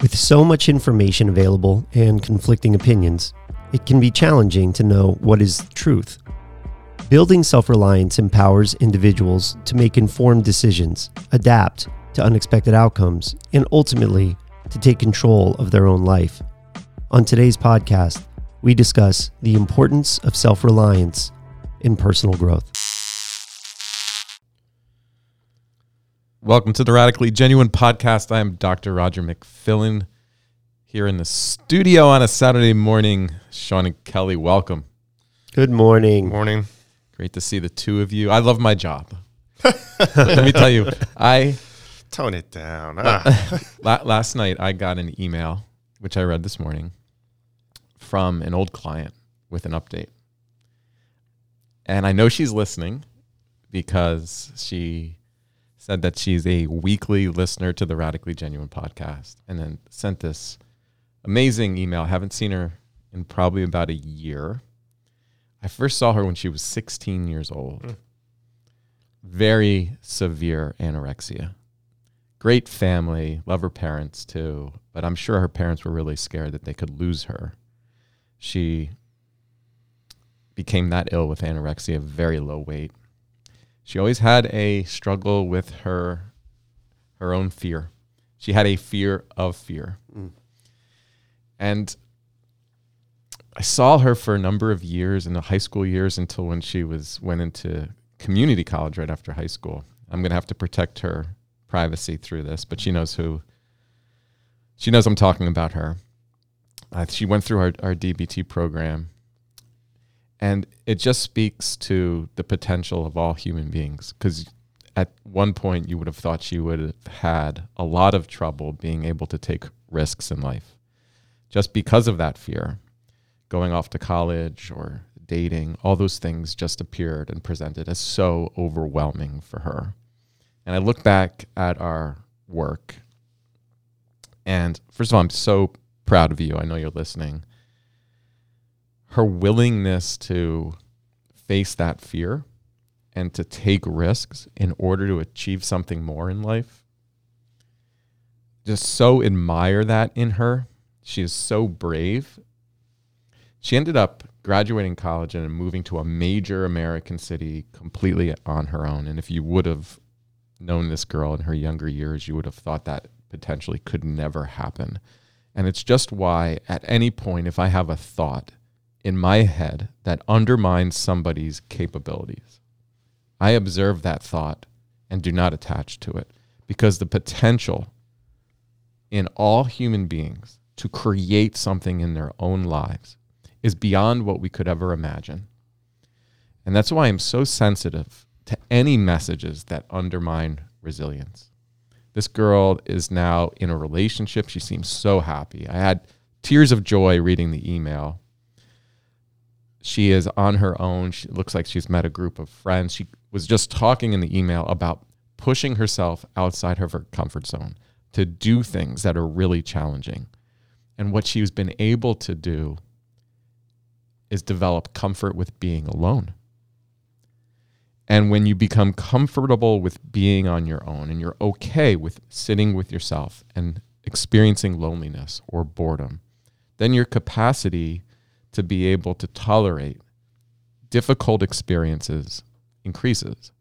With so much information available and conflicting opinions, it can be challenging to know what is truth. Building self reliance empowers individuals to make informed decisions, adapt to unexpected outcomes, and ultimately to take control of their own life. On today's podcast, we discuss the importance of self reliance in personal growth. Welcome to the Radically Genuine Podcast. I am Dr. Roger McFillin here in the studio on a Saturday morning. Sean and Kelly, welcome. Good morning. Morning. Great to see the two of you. I love my job. Let me tell you, I Tone it down. Ah. last night I got an email, which I read this morning, from an old client with an update. And I know she's listening because she said that she's a weekly listener to the Radically Genuine podcast and then sent this amazing email. I haven't seen her in probably about a year. I first saw her when she was 16 years old. Mm. Very severe anorexia. Great family, love her parents too, but I'm sure her parents were really scared that they could lose her. She became that ill with anorexia, very low weight. She always had a struggle with her her own fear. She had a fear of fear. And I saw her for a number of years in the high school years until when she was went into community college right after high school. I'm going to have to protect her privacy through this, but she knows who she knows I'm talking about her. Uh, she went through our, our DBT program and it just speaks to the potential of all human beings because at one point you would have thought she would have had a lot of trouble being able to take risks in life. Just because of that fear going off to college or dating all those things just appeared and presented as so overwhelming for her. And i look back at our work and first of all i'm so proud of you. I know you're listening her willingness to face that fear and to take risks in order to achieve something more in life. Just so admire that in her. She is so brave. She ended up graduating college and moving to a major American city completely on her own. And if you would have known this girl in her younger years, you would have thought that potentially could never happen. And it's just why, at any point, if I have a thought, in my head that undermines somebody's capabilities. I observe that thought and do not attach to it because the potential in all human beings to create something in their own lives is beyond what we could ever imagine. And that's why I'm so sensitive to any messages that undermine resilience. This girl is now in a relationship. She seems so happy. I had tears of joy reading the email she is on her own. She looks like she's met a group of friends. She was just talking in the email about pushing herself outside of her comfort zone to do things that are really challenging. And what she's been able to do is develop comfort with being alone. And when you become comfortable with being on your own and you're okay with sitting with yourself and experiencing loneliness or boredom, then your capacity to be able to tolerate difficult experiences increases.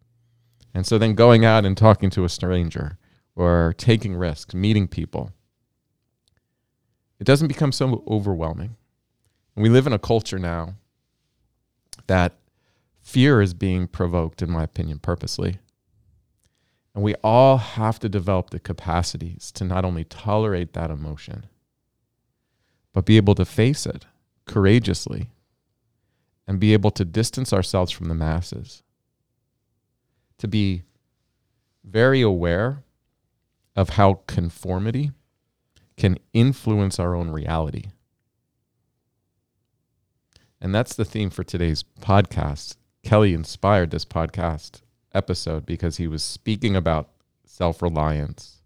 And so then going out and talking to a stranger or taking risks, meeting people, it doesn't become so overwhelming. And We live in a culture now that fear is being provoked, in my opinion, purposely. And we all have to develop the capacities to not only tolerate that emotion, but be able to face it courageously and be able to distance ourselves from the masses, to be very aware of how conformity can influence our own reality. And that's the theme for today's podcast. Kelly inspired this podcast episode because he was speaking about self reliance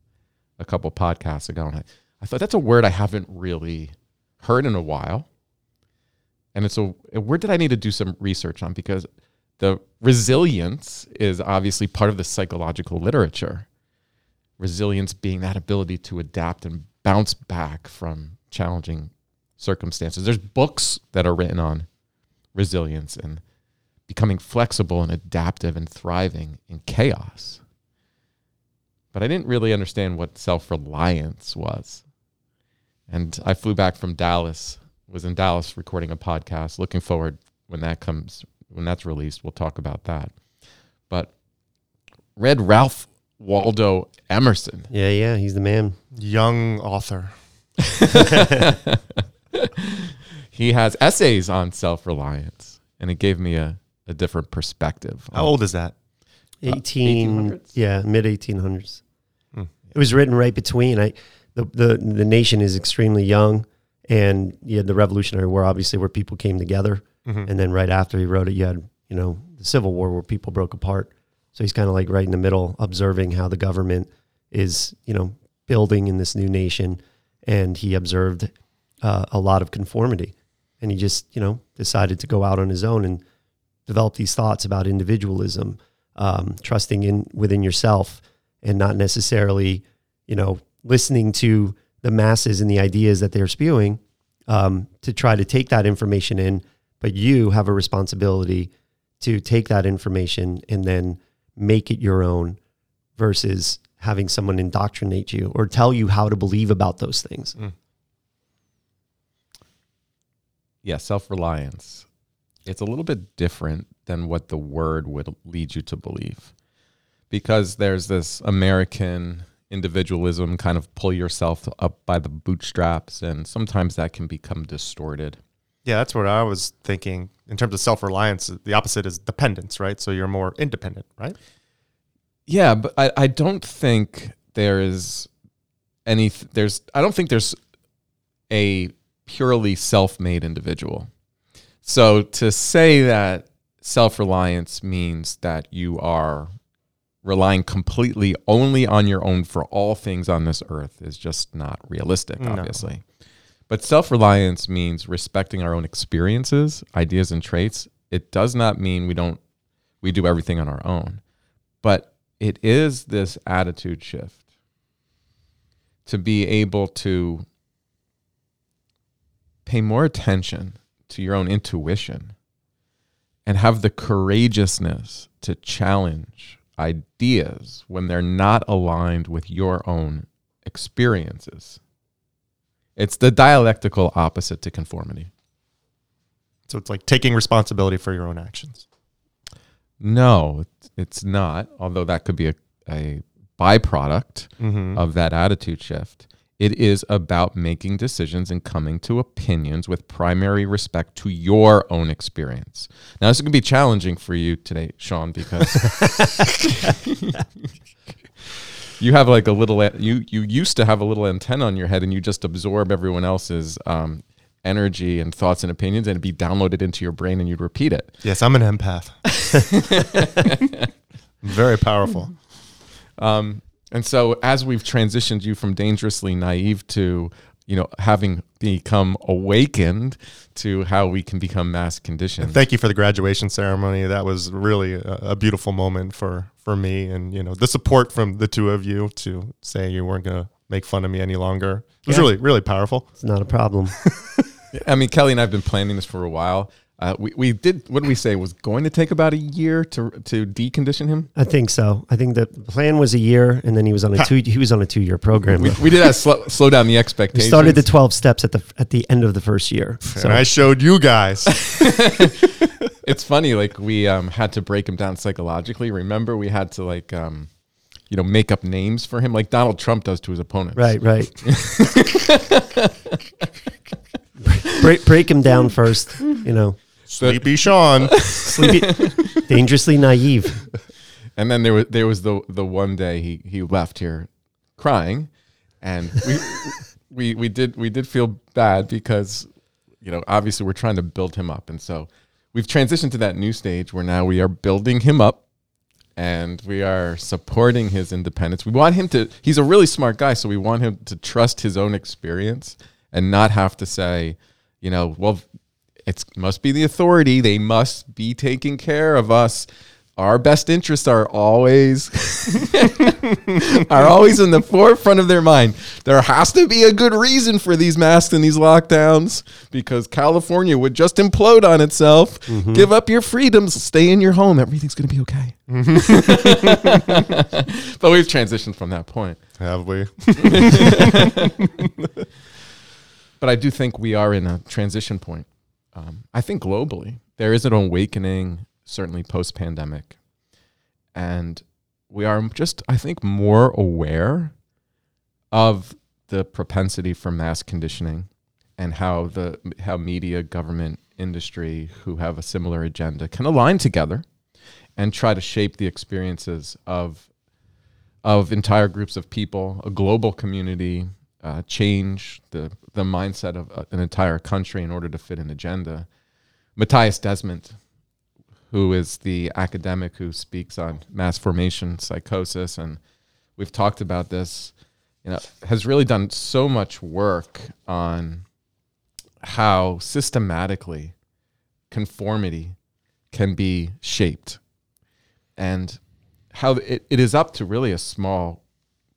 a couple podcasts ago. And I, I thought that's a word I haven't really heard in a while. And it's a, a word that I need to do some research on because the resilience is obviously part of the psychological literature. Resilience being that ability to adapt and bounce back from challenging circumstances. There's books that are written on resilience and becoming flexible and adaptive and thriving in chaos. But I didn't really understand what self reliance was. And I flew back from Dallas, was in Dallas recording a podcast. Looking forward when that comes, when that's released, we'll talk about that. But read Ralph Waldo Emerson. Yeah, yeah, he's the man. Young author. he has essays on self reliance, and it gave me a, a different perspective. How old is that? 18, 1800s? yeah, mid 1800s. Hmm. It was written right between. I the, the the nation is extremely young, and you had the Revolutionary War, obviously, where people came together, Mhm. and then right after he wrote it, you had you know the Civil War, where people broke apart. So he's kind of like right in the middle, observing how the government is you know building in this new nation, and he observed uh, a lot of conformity, and he just you know decided to go out on his own and develop these thoughts about individualism, um, trusting in within yourself, and not necessarily, you know, listening to the masses and the ideas that they're spewing um, to try to take that information in. But you have a responsibility to take that information and then make it your own, versus having someone indoctrinate you or tell you how to believe about those things. yeah, self reliance. It's a little bit different than what the word would lead you to believe because there's this American individualism kind of pull yourself up by the bootstraps, and sometimes that can become distorted. Yeah, that's what I was thinking. In terms of self reliance, the opposite is dependence, right? So you're more independent, right? Yeah, but I, I don't think there is any there's I don't think there's a purely self-made individual. So to say that self-reliance means that you are relying completely only on your own for all things on this earth is just not realistic, No. obviously. But self-reliance means respecting our own experiences, ideas and traits. It does not mean we don't we do everything on our own. But it is this attitude shift to be able to pay more attention to your own intuition and have the courageousness to challenge ideas when they're not aligned with your own experiences. It's the dialectical opposite to conformity. So it's like taking responsibility for your own actions. No, it's- not, although that could be a, a byproduct Mm-hmm. of that attitude shift. It is about making decisions and coming to opinions with primary respect to your own experience. Now, this is going to be challenging for you today, Sean, because you have like a little. You you used to have a little antenna on your head, and you just absorb everyone else's um, energy and thoughts and opinions, and it'd be downloaded into your brain, and you'd repeat it. Yes, I'm an empath. Very powerful. Um, and so as we've transitioned you from dangerously naive to, you know, having become awakened to how we can become mass conditioned. Thank you for the graduation ceremony. That was really a, a beautiful moment for for me, and you know the support from the two of you to say you weren't going to make fun of me any longer. It was Yeah. really really powerful. It's not a problem. I mean, Kelly and I have been planning this for a while. Uh, we, we did, what did we say, was going to take about a year to to decondition him? I think so. I think the plan was a year, and then he was on a two. He was on a two-year program. We, we did have slow, slow down the We started the twelve steps at the at the end of the first year. So and I showed you guys. it's funny like we um, had to break him down psychologically remember we had to like um, you know make up names for him like donald trump does to his opponents right, right. break break him down first. You know, Sleepy Sean. sleepy, dangerously naive. and then there was there was the the one day he he left here crying, and we we we did we did feel bad because you know obviously we're trying to build him up, and so we've transitioned to that new stage where now we are building him up and we are supporting his independence. We want him to, he's a really smart guy, so we want him to trust his own experience and not have to say, you know, well, it must be the authority. They must be taking care of us our best interests are always are always in the forefront of their mind. There has to be a good reason for these masks and these lockdowns because California would just implode on itself. Mm-hmm. Give up your freedoms, stay in your home. Everything's going to be okay. Mm-hmm. but we've transitioned from that point. Have we? but I do think we are in a transition point. Um, I think globally there is an awakening certainly post pandemic. And we are just, I think, more aware of the propensity for mass conditioning and how the how media, government, industry who have a similar agenda can align together and try to shape the experiences of of entire groups of people, a global community, uh, change the the mindset of uh, an entire country in order to fit an agenda. Mattias Desmet, who is the academic who speaks on mass formation psychosis, and we've talked about this. You know, has really done so much work on how systematically conformity can be shaped, and how it, it is up to really a small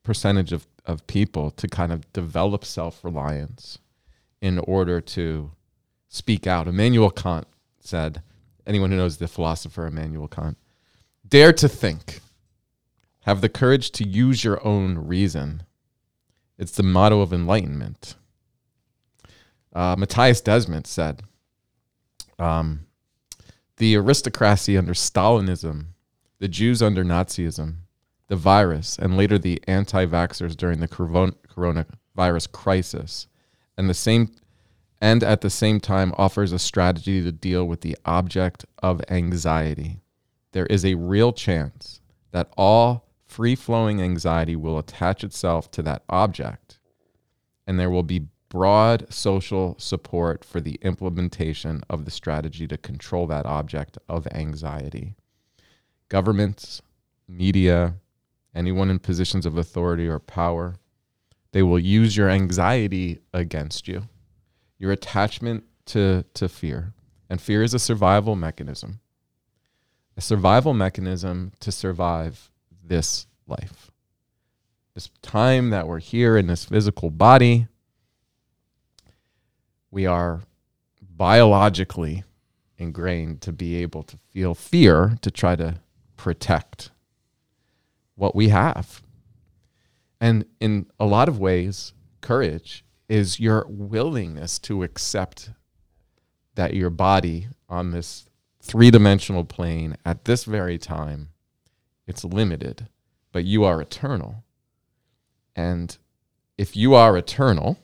percentage of, of people to kind of develop self reliance in order to speak out. Immanuel Kant said, anyone who knows the philosopher Immanuel Kant. Dare to think. Have the courage to use your own reason. It's the motto of enlightenment. Uh, Mattias Desmet said, um, the aristocracy under Stalinism, the Jews under Nazism, the virus, and later the anti vaxxers during the coronavirus crisis, and the same and at the same time offers a strategy to deal with the object of anxiety. There is a real chance that all free flowing anxiety will attach itself to that object, and there will be broad social support for the implementation of the strategy to control that object of anxiety. Governments, media, anyone in positions of authority or power, they will use your anxiety against you your attachment to, to fear. And fear is a survival mechanism, a survival mechanism to survive this life. This time that we're here in this physical body, we are biologically ingrained to be able to feel fear to try to protect what we have. And in a lot of ways, courage is your willingness to accept that your body on this three dimensional plane at this very time, it's limited, but you are eternal. And if you are eternal,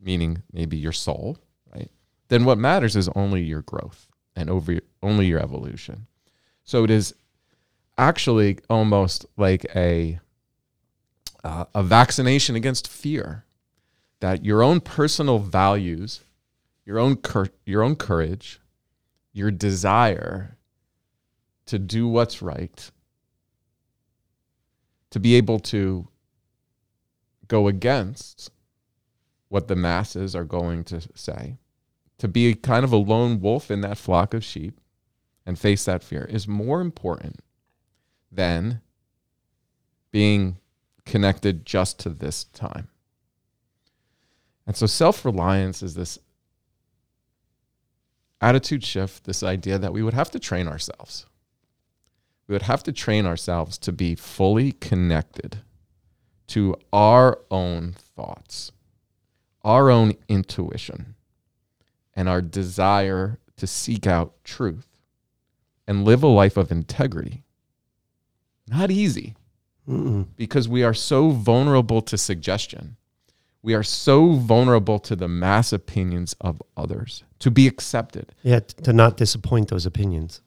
meaning maybe your soul, right, then what matters is only your growth and over only your evolution. So it is actually almost like a uh, a vaccination against fear. That your own personal values, your own cur- your own courage, your desire to do what's right, to be able to go against what the masses are going to say, to be kind of a lone wolf in that flock of sheep and face that fear is more important than being connected just to this time. And so self reliance is this attitude shift, this idea that we would have to train ourselves. We would have to train ourselves to be fully connected to our own thoughts, our own intuition, and our desire to seek out truth and live a life of integrity. Not easy Mm-mm. because we are so vulnerable to suggestion we are so vulnerable to the mass opinions of others to be accepted. Yeah, to not disappoint those opinions.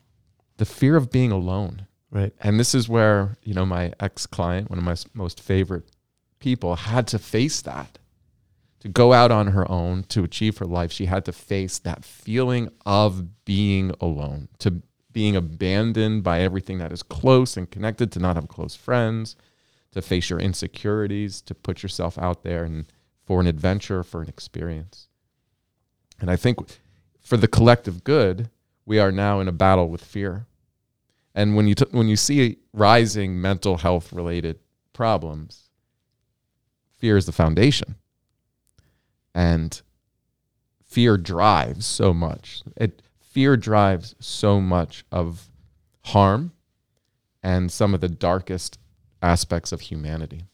The fear of being alone. Right. And this is where, you know, my ex client, one of my most favorite people had to face that. To go out on her own, to achieve her life, she had to face that feeling of being alone, to being abandoned by everything that is close and connected, to not have close friends, to face your insecurities, to put yourself out there and for an adventure, for an experience. And I think for the collective good, we are now in a battle with fear. And when you t- when you see rising mental health related problems, fear is the foundation. And fear drives so much. It fear drives so much of harm and some of the darkest aspects of humanity.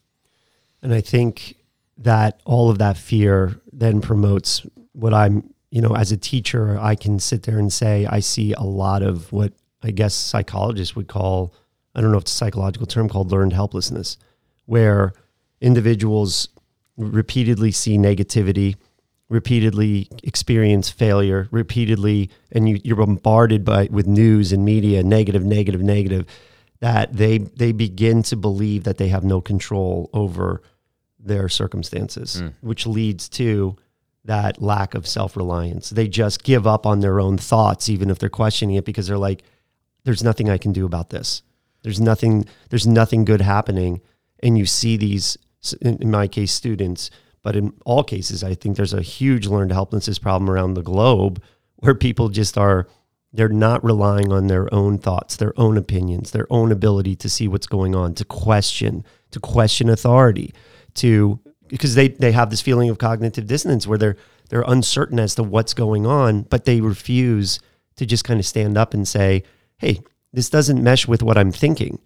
And I think that all of that fear then promotes what I'm, you know, as a teacher, I can sit there and say, I see a lot of what I guess psychologists would call, I don't know if it's a psychological term called learned helplessness, where individuals repeatedly see negativity, repeatedly experience failure, repeatedly, and you, you're bombarded by with news and media, negative, negative, negative, that they they begin to believe that they have no control over their circumstances, Mm. which leads to that lack of self reliance. They just give up on their own thoughts, even if they're questioning it, because they're like, "There's nothing I can do about this. There's nothing. There's nothing good happening." And you see these, in my case, students, but in all cases, I think there's a huge learned helplessness problem around the globe where people just are. They're not relying on their own thoughts, their own opinions, their own ability to see what's going on, to question, to question authority, to because they they have this feeling of cognitive dissonance where they're they're uncertain as to what's going on, but they refuse to just kind of stand up and say, "Hey, this doesn't mesh with what I'm thinking.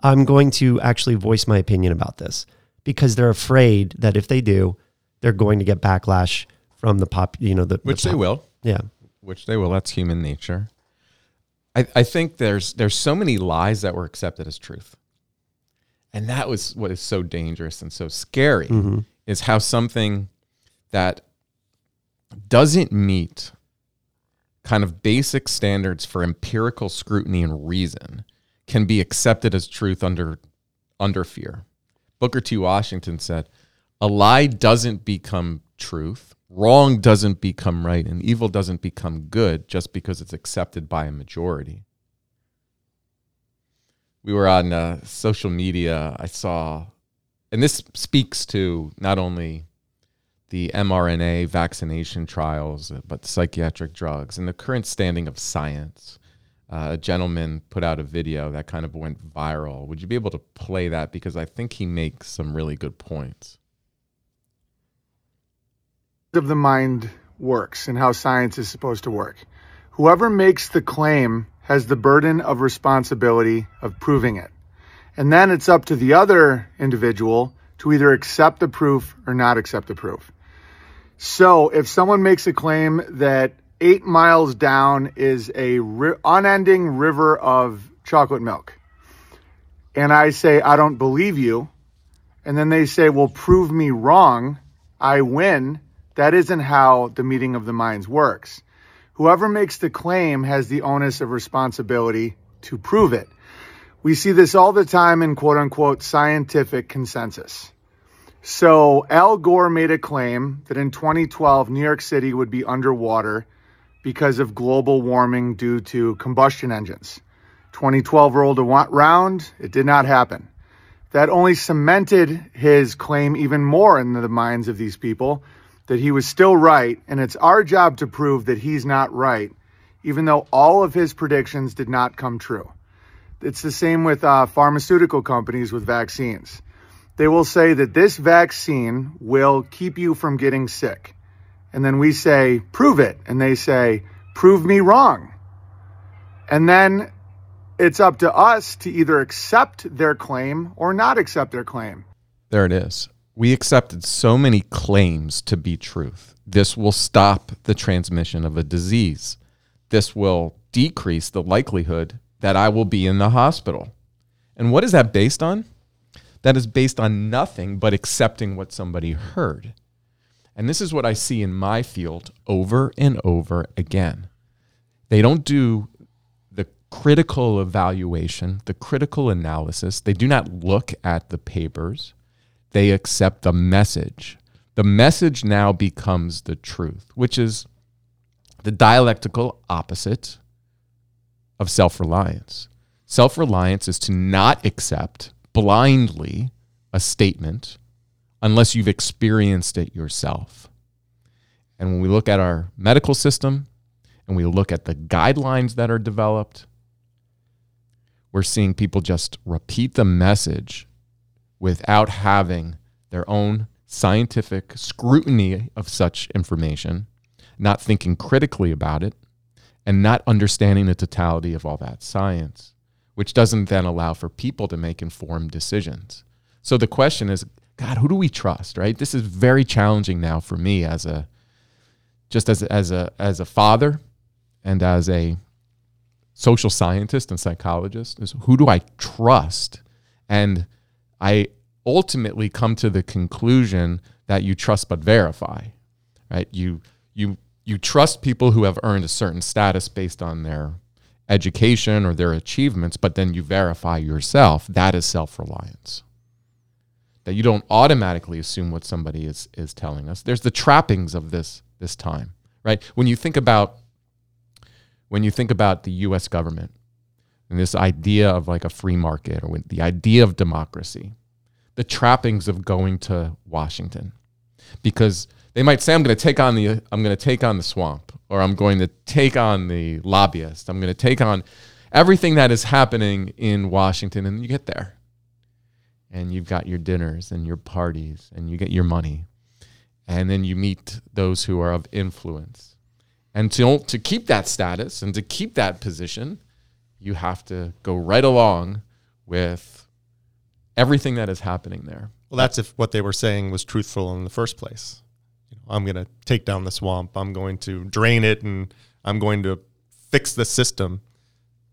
I'm going to actually voice my opinion about this." Because they're afraid that if they do, they're going to get backlash from the pop, you know, the Which the they pop- will. Yeah. which they will. That's human nature. I, I think there's there's so many lies that were accepted as truth, and that was what is so dangerous and so scary hmm is how something that doesn't meet kind of basic standards for empirical scrutiny and reason can be accepted as truth under under fear. Booker T. Washington said, "A lie doesn't become truth, wrong doesn't become right, and evil doesn't become good just because it's accepted by a majority." We were on uh, social media. I saw, and this speaks to not only the mRNA vaccination trials, but psychiatric drugs and the current standing of science. Uh, a gentleman put out a video that kind of went viral. Would you be able to play that? Because I think he makes some really good points. of the mind works and how science is supposed to work. Whoever makes the claim has the burden of responsibility of proving it. And then it's up to the other individual to either accept the proof or not accept the proof. So if someone makes a claim that eight miles down is a ri- unending river of chocolate milk, and I say, I don't believe you, and then they say, well, prove me wrong, I win, that isn't how the meeting of the minds works. Whoever makes the claim has the onus of responsibility to prove it. We see this all the time in quote unquote scientific consensus. So Al Gore made a claim that in 2012, New York City would be underwater because of global warming due to combustion engines. 2012 rolled around, it did not happen. That only cemented his claim even more in the minds of these people that he was still right, and it's our job to prove that he's not right, even though all of his predictions did not come true. It's the same with uh, pharmaceutical companies with vaccines. They will say that this vaccine will keep you from getting sick. And then we say, prove it. And they say, prove me wrong. And then it's up to us to either accept their claim or not accept their claim. There it is. We accepted so many claims to be truth. This will stop the transmission of a disease. This will decrease the likelihood that I will be in the hospital. And what is that based on? That is based on nothing but accepting what somebody heard. And this is what I see in my field over and over again. They don't do the critical evaluation, the critical analysis. They do not look at the papers. they accept the message. The message now becomes the truth, which is the dialectical opposite of self reliance. Self reliance is to not accept blindly a statement unless you've experienced it yourself. And when we look at our medical system and we look at the guidelines that are developed, we're seeing people just repeat the message without having their own scientific scrutiny of such information, not thinking critically about it, and not understanding the totality of all that science, which doesn't then allow for people to make informed decisions. So the question is, God, who do we trust, right? This is very challenging now for me as a just as as a as a father and as a social scientist and psychologist is who do I trust? And I ultimately come to the conclusion that you trust but verify. Right? You you you trust people who have earned a certain status based on their education or their achievements, but then you verify yourself. That is self-reliance that you don't automatically assume what somebody is is telling us. There's the trappings of this this time, right? When you think about when you think about the US government and this idea of like a free market or the idea of democracy, the trappings of going to Washington. Because they might say I'm going to take on the I'm going to take on the swamp or I'm going to take on the lobbyist. I'm going to take on everything that is happening in Washington and you get there and you've got your dinners and your parties and you get your money and then you meet those who are of influence and to, to keep that status and to keep that position you have to go right along with everything that is happening there Well, that's if what they were saying was truthful in the first place. You know, I'm going to take down the swamp. I'm going to drain it, and I'm going to fix the system.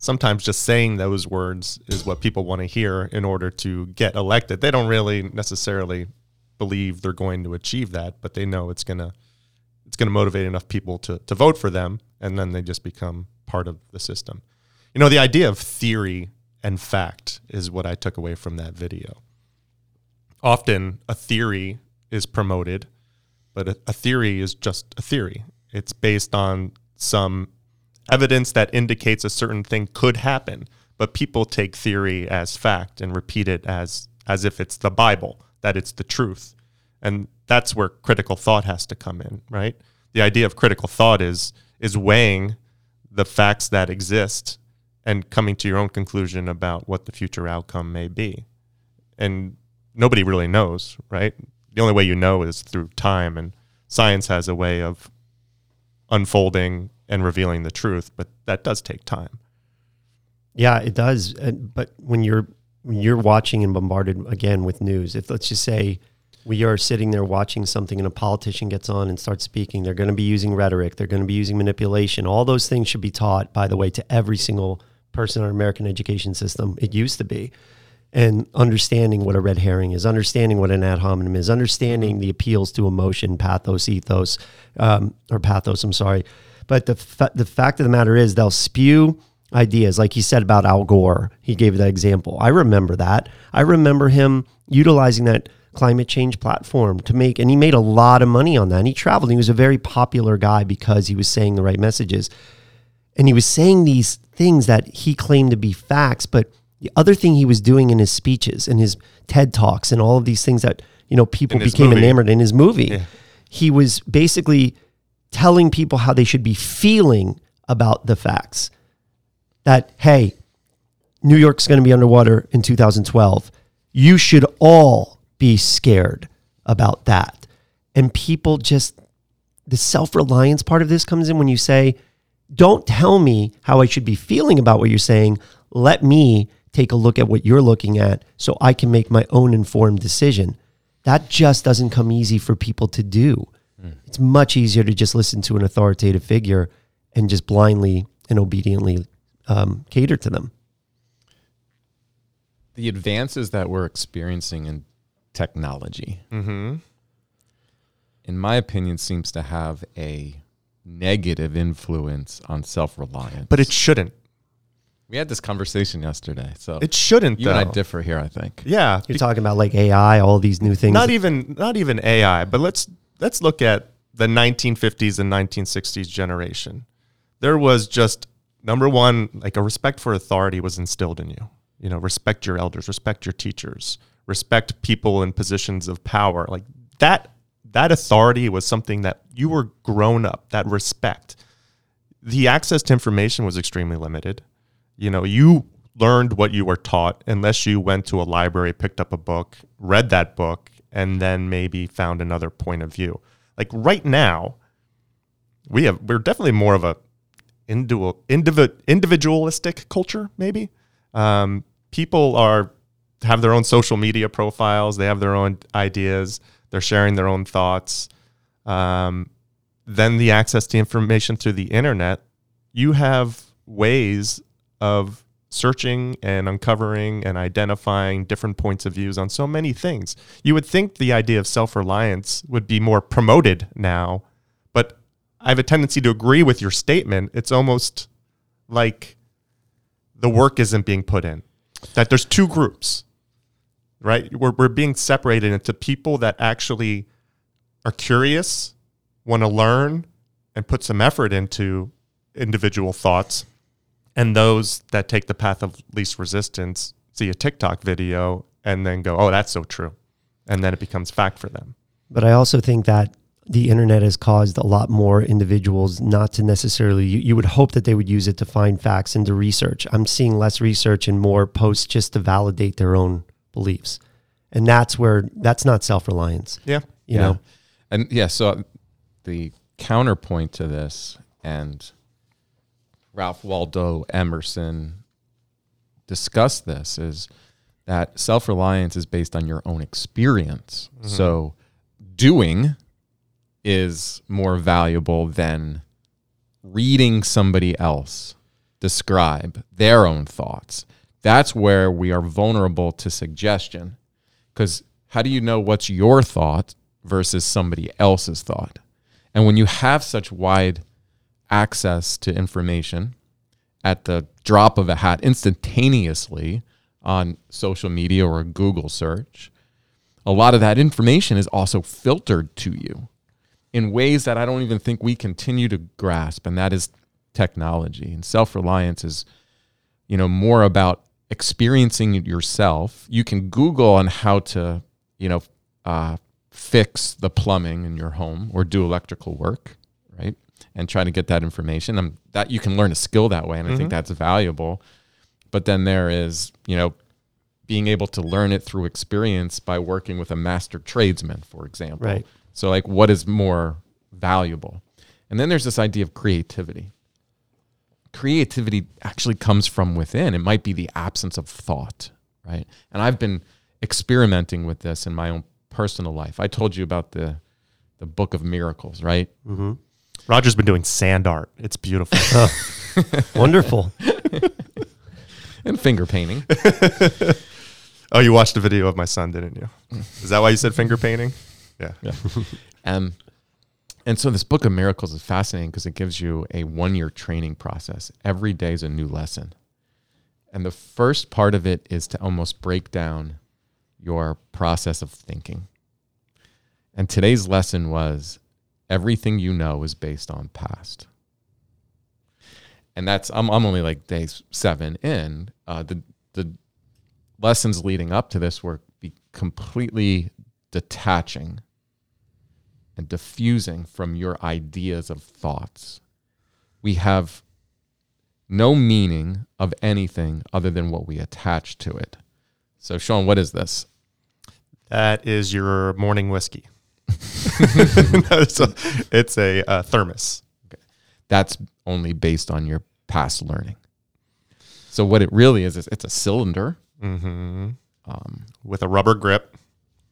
Sometimes just saying those words is what people want to hear in order to get elected. They don't really necessarily believe they're going to achieve that, but they know it's to it's to motivate enough people to to vote for them, and then they just become part of the system. You know, the idea of theory and fact is what I took away from that video often a theory is promoted, but a, a theory is just a theory. It's based on some evidence that indicates a certain thing could happen, but people take theory as fact and repeat it as as if it's the Bible, that it's the truth. And that's where critical thought has to come in, right? The idea of critical thought is is weighing the facts that exist and coming to your own conclusion about what the future outcome may be. And nobody really knows, right? The only way you know is through time, and science has a way of unfolding and revealing the truth, but that does take time. Yeah, it does. Uh, But when you're when you're watching and bombarded again with news, if let's just say we are sitting there watching something and a politician gets on and starts speaking, they're going to be using rhetoric, they're going to be using manipulation. All those things should be taught, by the way, to every single person in our American education system. It used to be. And understanding what a red herring is, understanding what an ad hominem is, understanding the appeals to emotion, pathos, ethos, um, or pathos, I'm sorry. But the, fa- the fact of the matter is, they'll spew ideas, like he said about Al Gore. He gave that example. I remember that. I remember him utilizing that climate change platform to make, and he made a lot of money on that. And he traveled. He was a very popular guy because he was saying the right messages. And he was saying these things that he claimed to be facts, but the other thing he was doing in his speeches and his TED Talks and all of these things that, you know, people became movie. enamored in his movie, Yeah. he was basically telling people how they should be feeling about the facts. That, hey, New York's going to be underwater in 2012. You should all be scared about that. And people just, the self reliance part of this comes in when you say, don't tell me how I should be feeling about what you're saying. Let me take a look at what you're looking at so I can make my own informed decision. That just doesn't come easy for people to do. It's much easier to just listen to an authoritative figure and just blindly and obediently um, cater to them. the advances that we're experiencing in technology, Mm-hmm. in my opinion, seems to have a negative influence on self reliance. But it shouldn't. We had this conversation yesterday, so It shouldn't. you and I though. differ here. I think. Yeah, You're talking about like AI, all these new things. not even not even AI, but let's let's look at the 1950s and 1960s generation. There was just number one, like a respect for authority was instilled in you. You know, respect your elders, respect your teachers, respect people in positions of power. Like that that authority was something that you were grown up. That respect. The access to information was extremely limited. You know, you learned what you were taught unless you went to a library, picked up a book, read that book, and then maybe found another point of view. Like right now, we have we're definitely more of a individual individualistic culture. Maybe um, people are have their own social media profiles. They have their own ideas. They're sharing their own thoughts. Um, then the access to information through the internet, you have ways of searching and uncovering and identifying different points of views on so many things. You would think the idea of self-reliance would be more promoted now, but I have a tendency to agree with your statement. It's almost like the work isn't being put in. That there's two groups, right? We're, we're being separated into people that actually are curious, want to learn, and put some effort into individual thoughts, and those that take the path of least resistance, see a TikTok video, and then go, oh, that's so true. And then it becomes fact for them. But I also think that the internet has caused a lot more individuals not to necessarily, you, you would hope that they would use it to find facts and to research. I'm seeing less research and more posts just to validate their own beliefs. And that's where, that's not self reliance, Yeah. you know? And yeah, so the counterpoint to this, and Ralph Waldo Emerson discussed this, is that self reliance is based on your own experience. Mm-hmm. So doing is more valuable than reading somebody else describe their own thoughts. That's where we are vulnerable to suggestion. Because how do you know what's your thought versus somebody else's thought? And when you have such wide access to information at the drop of a hat instantaneously on social media or a Google search, a lot of that information is also filtered to you in ways that I don't even think we continue to grasp, and that is technology. And self reliance is, you know, more about experiencing it yourself. You can Google on how to, you know, uh, fix the plumbing in your home or do electrical work? And try to get that information. Um, that you can learn a skill that way, and I think that's valuable. But then there is, you know, being able to learn it through experience by working with a master tradesman, for example. Right. So, like, what is more valuable? And then there's this idea of creativity. Creativity actually comes from within. It might be the absence of thought, right? And I've been experimenting with this in my own personal life. I told you about the the book of miracles, right? Roger's been doing sand art. It's beautiful. Wonderful. And finger painting. oh, you watched a video of my son, didn't you? Is that why you said finger painting? Yeah. Yeah. um, and so this book of miracles is fascinating because it gives you a one year training process. Every day is a new lesson. And the first part of it is to almost break down your process of thinking. And today's lesson was everything you know is based on past. And that's I'm I'm only like day seven in. Uh, the the lessons leading up to this were be completely detaching and diffusing from your ideas of thoughts. We have no meaning of anything other than what we attach to it. So, Sean, what is this? That is your morning whiskey. No, it's a, it's a uh, thermos. That's only based on your past learning. So, what it really is, is it's a cylinder. hmm Um, with a rubber grip.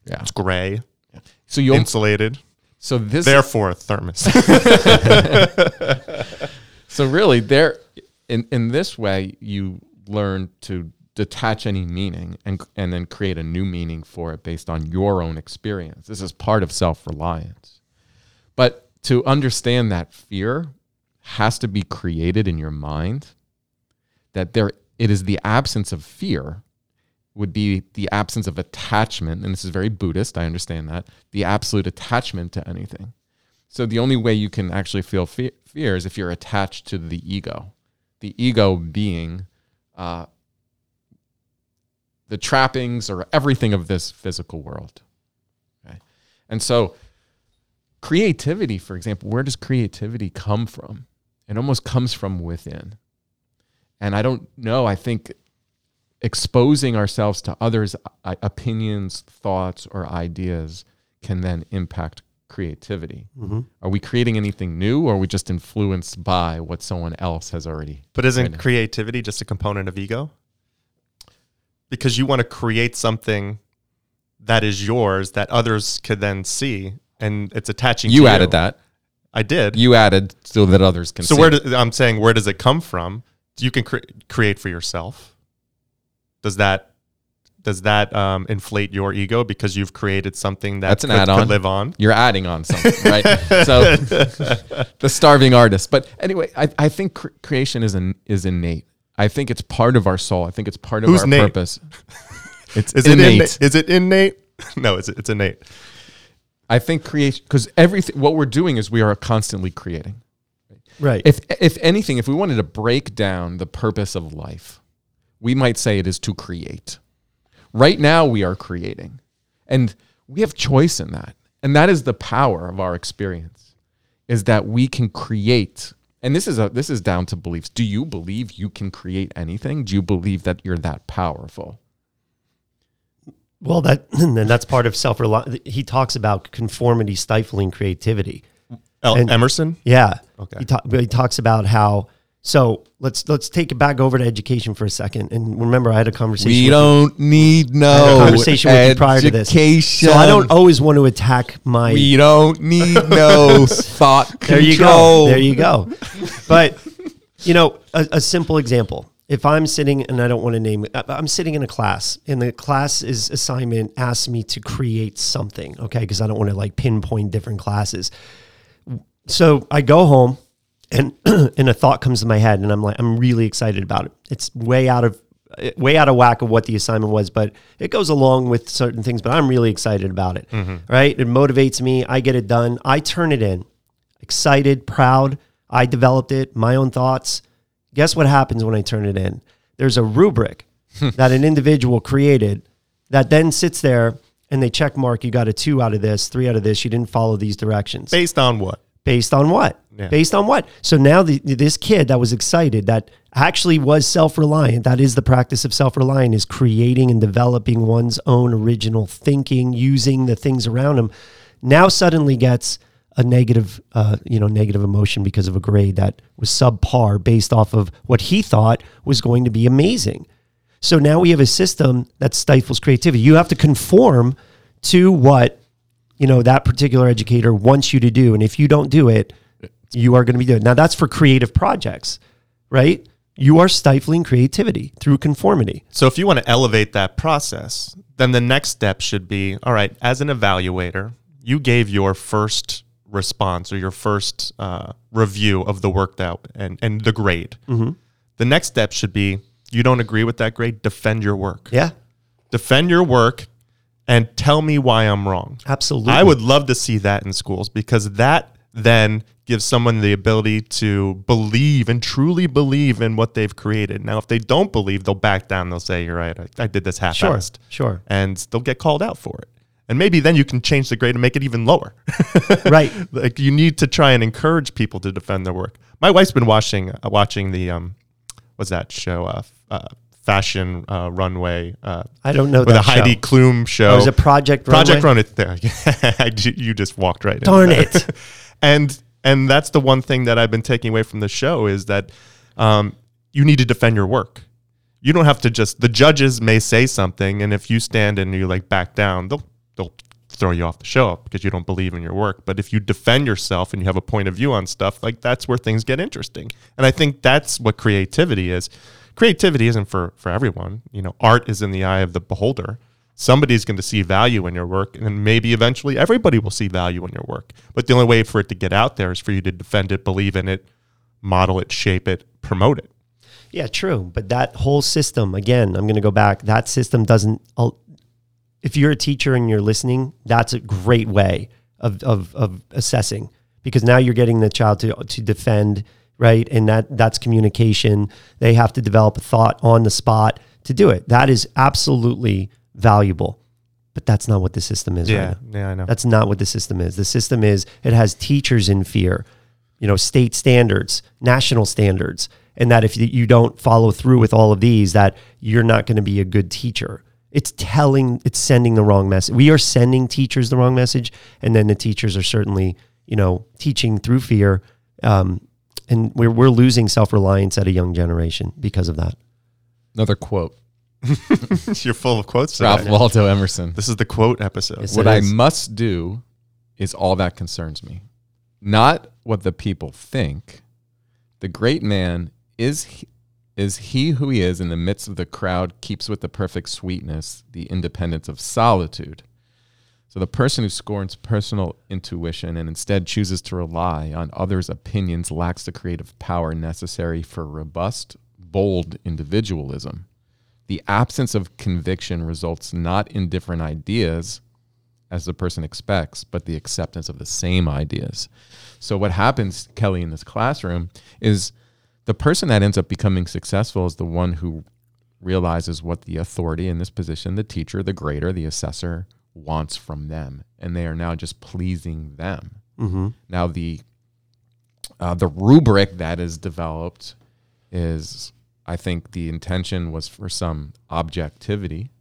yeah. It's gray, So you insulated. so this Therefore, a thermos. So really, there in in this way, you learn to detach any meaning and and then create a new meaning for it based on your own experience. This is part of self reliance. But to understand that fear has to be created in your mind. That there it is the absence of fear would be the absence of attachment and this is very buddhist i understand that the absolute attachment to anything so the only way you can actually feel fe- fear is if you're attached to the ego the ego being uh, the trappings or everything of this physical world okay and so creativity for example where does creativity come from it almost comes from within and i don't know i think exposing ourselves to others' opinions, thoughts, or ideas can then impact creativity. Mm-hmm. Are we creating anything new, or are we just influenced by what someone else has already? But isn't creativity just a component of ego? Because you want to create something that is yours that others could then see, and it's attaching. You added that. I did. You added so that others can. so see. where do, I'm saying where does it come from? You can cre- create for yourself. Does that does that um, inflate your ego because you've created something that That's an could, could add-on. live on? You're adding on something, right? so the starving artist. But anyway, I, I think cr- creation is an, is innate. I think it's part of our soul. I think it's part of Who's our Nate? purpose. It's Is innate. it innate? Is it innate? no, it's it's innate. I think creation because everything what we're doing is we are constantly creating. Right. If if anything, if we wanted to break down the purpose of life, we might say it is to create. Right now we are creating. And we have choice in that. And that is the power of our experience is that we can create. And this is a this is down to beliefs. Do you believe you can create anything? Do you believe that you're that powerful? Well, that and that's part of self reliance. He talks about conformity stifling creativity. El- And- Emerson. Yeah. Okay. He, ta- he talks about how. So let's let's take it back over to education for a second. And remember, I had a conversation. We don't need I had no a conversation with you prior to this. education. So I don't always want to attack my. We don't need no thought control. there you go. There you go. But you know, a, a simple example. If I'm sitting, and I don't want to name it, I- I'm sitting in a class, and the class's assignment asks me to create something. Okay, because I don't want to like pinpoint different classes. So I go home, and and a thought comes to my head, and I'm like, I'm really excited about it. It's way out of way out of whack of what the assignment was, but it goes along with certain things. But I'm really excited about it. Mm-hmm. Right? It motivates me. I get it done. I turn it in excited, proud. I developed it, my own thoughts. Guess what happens when I turn it in? There's a rubric that an individual created that then sits there and they check mark, you got a two out of this, three out of this, you didn't follow these directions. Based on what? Based on what? Yeah. Based on what? So now the, this kid that was excited, that actually was self reliant, that is the practice of self reliant, is creating and developing one's own original thinking, using the things around him. Now suddenly gets a negative, uh, you know, negative emotion because of a grade that was subpar based off of what he thought was going to be amazing. So now we have a system that stifles creativity. You have to conform to what you know that particular educator wants you to do. And if you don't do it you are going to be doing now that's for creative projects right? You are stifling creativity through conformity. So if you want to elevate that process, then the next step should be all right, as an evaluator, you gave your first response or your first uh, review of the work that and, and the grade. The next step should be you don't agree with that grade, defend your work. yeah. Defend your work and tell me why I'm wrong. absolutely I would love to see that in schools because that then gives someone the ability to believe and truly believe in what they've created. Now, if they don't believe, they'll back down. They'll say, "You're right. I, I did this half-assed," sure and they'll get called out for it. And maybe then you can change the grade and make it even lower. right like you need to try and encourage people to defend their work. My wife's been watching uh, watching the um, what's that show? Uh, uh, fashion uh, runway. Uh, i don't know a Heidi show. Klum show. Oh, was a project Project Runway? Runway. There, you just walked right. darn it and and that's the one thing that I've been taking away from the show is that um, you need to defend your work. You don't have to just the judges may say something, and if you stand and you like back down, they'll they'll throw you off the show because you don't believe in your work. But if you defend yourself and you have a point of view on stuff, like that's where things get interesting. And I think that's what creativity is. Creativity isn't for for everyone. You know, art is in the eye of the beholder somebody's going to see value in your work and maybe eventually everybody will see value in your work but the only way for it to get out there is for you to defend it believe in it model it shape it promote it Yeah, true. But that whole system, again, I'm going to go back. That system doesn't. If you're a teacher and you're listening, that's a great way of of, of assessing because now you're getting the child to to defend, right? And that that's communication. They have to develop a thought on the spot to do it. That is absolutely valuable. But that's not what the system is. right Yeah, now. yeah, I know. That's not what the system is. The system is it has teachers in fear, you know, state standards, national standards, and that if you don't follow through with all of these, that you're not going to be a good teacher. It's telling, it's sending the wrong message. We are sending teachers the wrong message, and then the teachers are certainly, you know, teaching through fear, um, and we're we're losing self reliance at a young generation because of that. Another quote. You're full of quotes. Ralph today. Waldo Emerson. This is the quote episode. Yes. what I must do is all that concerns me. Not what the people think. The great man is he, is he who he is in the midst of the crowd keeps with the perfect sweetness the independence of solitude. So the person who scorns personal intuition and instead chooses to rely on others' opinions lacks the creative power necessary for robust, bold individualism. The absence of conviction results not in different ideas as the person expects, but the acceptance of the same ideas. So what happens, Kelly, in this classroom is the person that ends up becoming successful is the one who realizes what the authority in this position, the teacher, the grader, the assessor, wants from them, and they are now just pleasing them. Mm-hmm. Now the uh, the rubric that is developed is, I think, the intention was for some objectivity,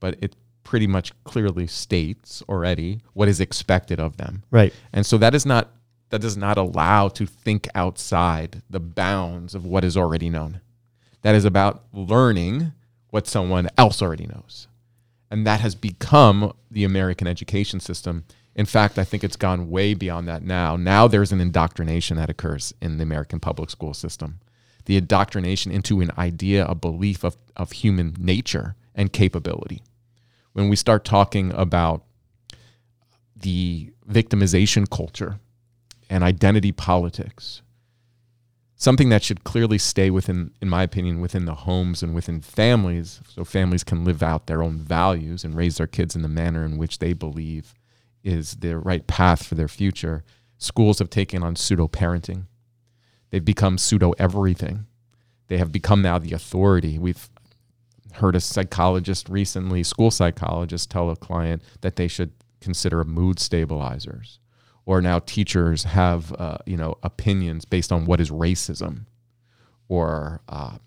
but it pretty much clearly states already what is expected of them, Right. and so that is not that does not allow to think outside the bounds of what is already known. That is about learning what someone else already knows. And that has become the American education system. In fact, I think it's gone way beyond that now. Now there's an indoctrination that occurs in the American public school system. The indoctrination into an idea, a belief of, of human nature and capability. When we start talking about the victimization culture and identity politics, something that should clearly stay within, in my opinion, within the homes and within families, so families can live out their own values and raise their kids in the manner in which they believe is the right path for their future. Schools have taken on pseudo parenting. They've become pseudo everything. They have become now the authority. We've heard a psychologist recently, school psychologist, tell a client that they should consider mood stabilizers or now teachers have uh, you know opinions based on what is racism or uh,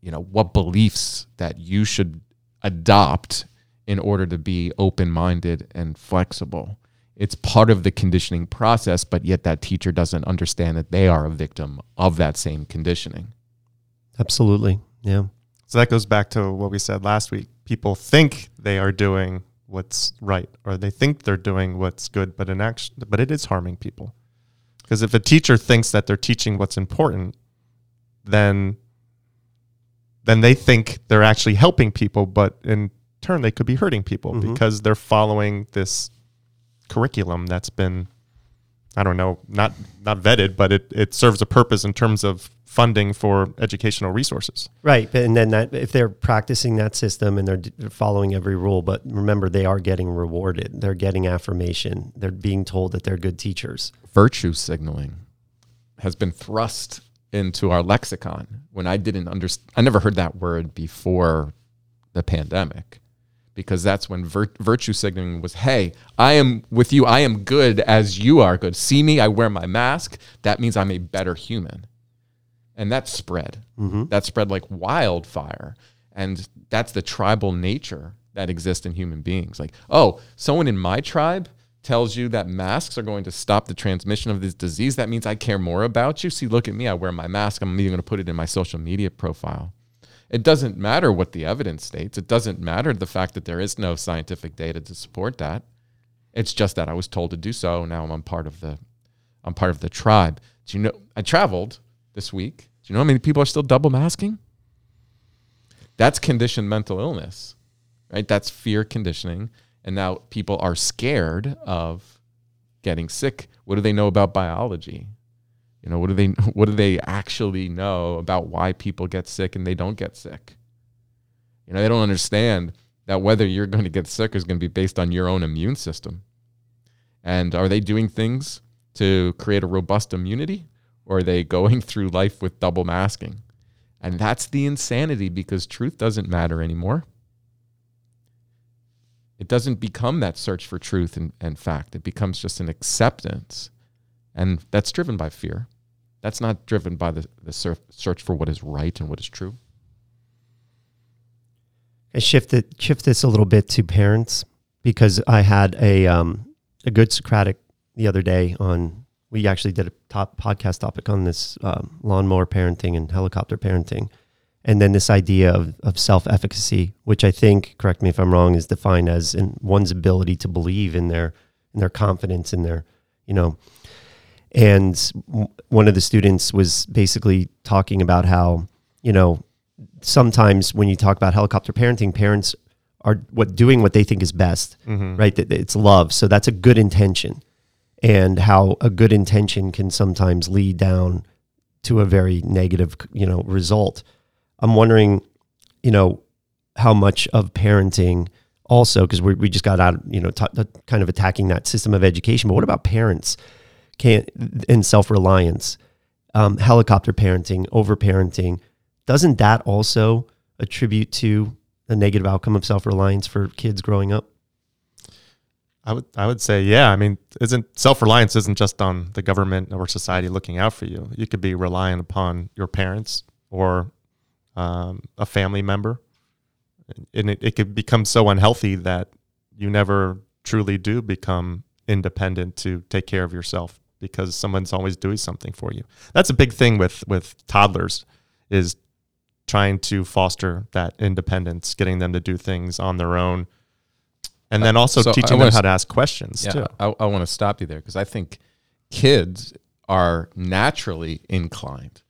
you know what beliefs that you should adopt in order to be open-minded and flexible it's part of the conditioning process but yet that teacher doesn't understand that they are a victim of that same conditioning Absolutely. Yeah. So that goes back to what we said last week. People think they are doing what's right, or they think they're doing what's good, but in action, but it is harming people. Because if a teacher thinks that they're teaching what's important, then then they think they're actually helping people, but in turn they could be hurting people Mhm. because they're following this curriculum that's been I don't know, not not vetted, but it, it serves a purpose in terms of funding for educational resources. Right, but- and then that if they're practicing that system and they're following every rule, but remember they are getting rewarded. They're getting affirmation. They're being told that they're good teachers. virtue signaling has been thrust into our lexicon when I didn't understand. I never heard that word before the pandemic because that's when vir- virtue signaling was hey, I am with you. I am good as you are good. See me, I wear my mask. That means I'm a better human. And that spread. Mm-hmm. That spread like wildfire. And that's the tribal nature that exists in human beings. Like, oh, someone in my tribe tells you that masks are going to stop the transmission of this disease. That means I care more about you. See, look at me. I wear my mask. I'm even going to put it in my social media profile. It doesn't matter what the evidence states. It doesn't matter the fact that there is no scientific data to support that. It's just that I was told to do so. Now I'm part of the I'm part of the tribe. Do you know I traveled this week. Do you know how many people are still double masking? That's conditioned mental illness, right? That's fear conditioning. And now people are scared of getting sick. What do they know about biology? You know, what do they what do they actually know about why people get sick and they don't get sick? You know, they don't understand that whether you're going to get sick is going to be based on your own immune system. And are they doing things to create a robust immunity or are they going through life with double masking? And that's the insanity because truth doesn't matter anymore. It doesn't become that search for truth and, and fact. It becomes just an acceptance. And that's driven by fear. That's not driven by the, the search for what is right and what is true. I shifted shift this a little bit to parents because I had a um, a good Socratic the other day on. We actually did a top podcast topic on this um, lawnmower parenting and helicopter parenting, and then this idea of, of self efficacy, which I think, correct me if I'm wrong, is defined as in one's ability to believe in their in their confidence in their, you know. And one of the students was basically talking about how, you know, sometimes when you talk about helicopter parenting, parents are what doing what they think is best, mm-hmm. right? It's love, so that's a good intention, and how a good intention can sometimes lead down to a very negative, you know, result. I'm wondering, you know, how much of parenting also because we we just got out, you know, t- t- kind of attacking that system of education. But what about parents? Can and self reliance, um, helicopter parenting, over parenting doesn't that also attribute to a negative outcome of self reliance for kids growing up? I would I would say yeah. I mean, isn't self reliance isn't just on the government or society looking out for you. You could be relying upon your parents or um, a family member, and it, it could become so unhealthy that you never truly do become independent to take care of yourself because someone's always doing something for you. That's a big thing with with toddlers is trying to foster that independence, getting them to do things on their own, and then uh, also so teaching them how to ask questions yeah, too. I, I want to stop you there because I think kids are naturally inclined.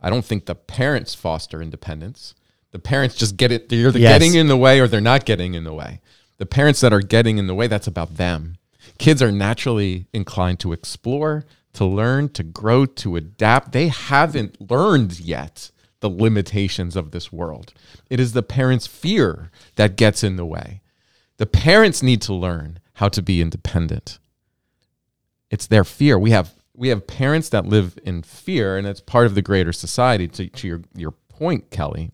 I don't think the parents foster independence. The parents just get it. They're either yes. getting in the way or they're not getting in the way. The parents that are getting in the way, that's about them. Kids are naturally inclined to explore, to learn, to grow, to adapt. They haven't learned yet the limitations of this world. It is the parents' fear that gets in the way. The parents need to learn how to be independent. It's their fear. We have we have parents that live in fear, and it's part of the greater society. To, to your, your point, Kelly,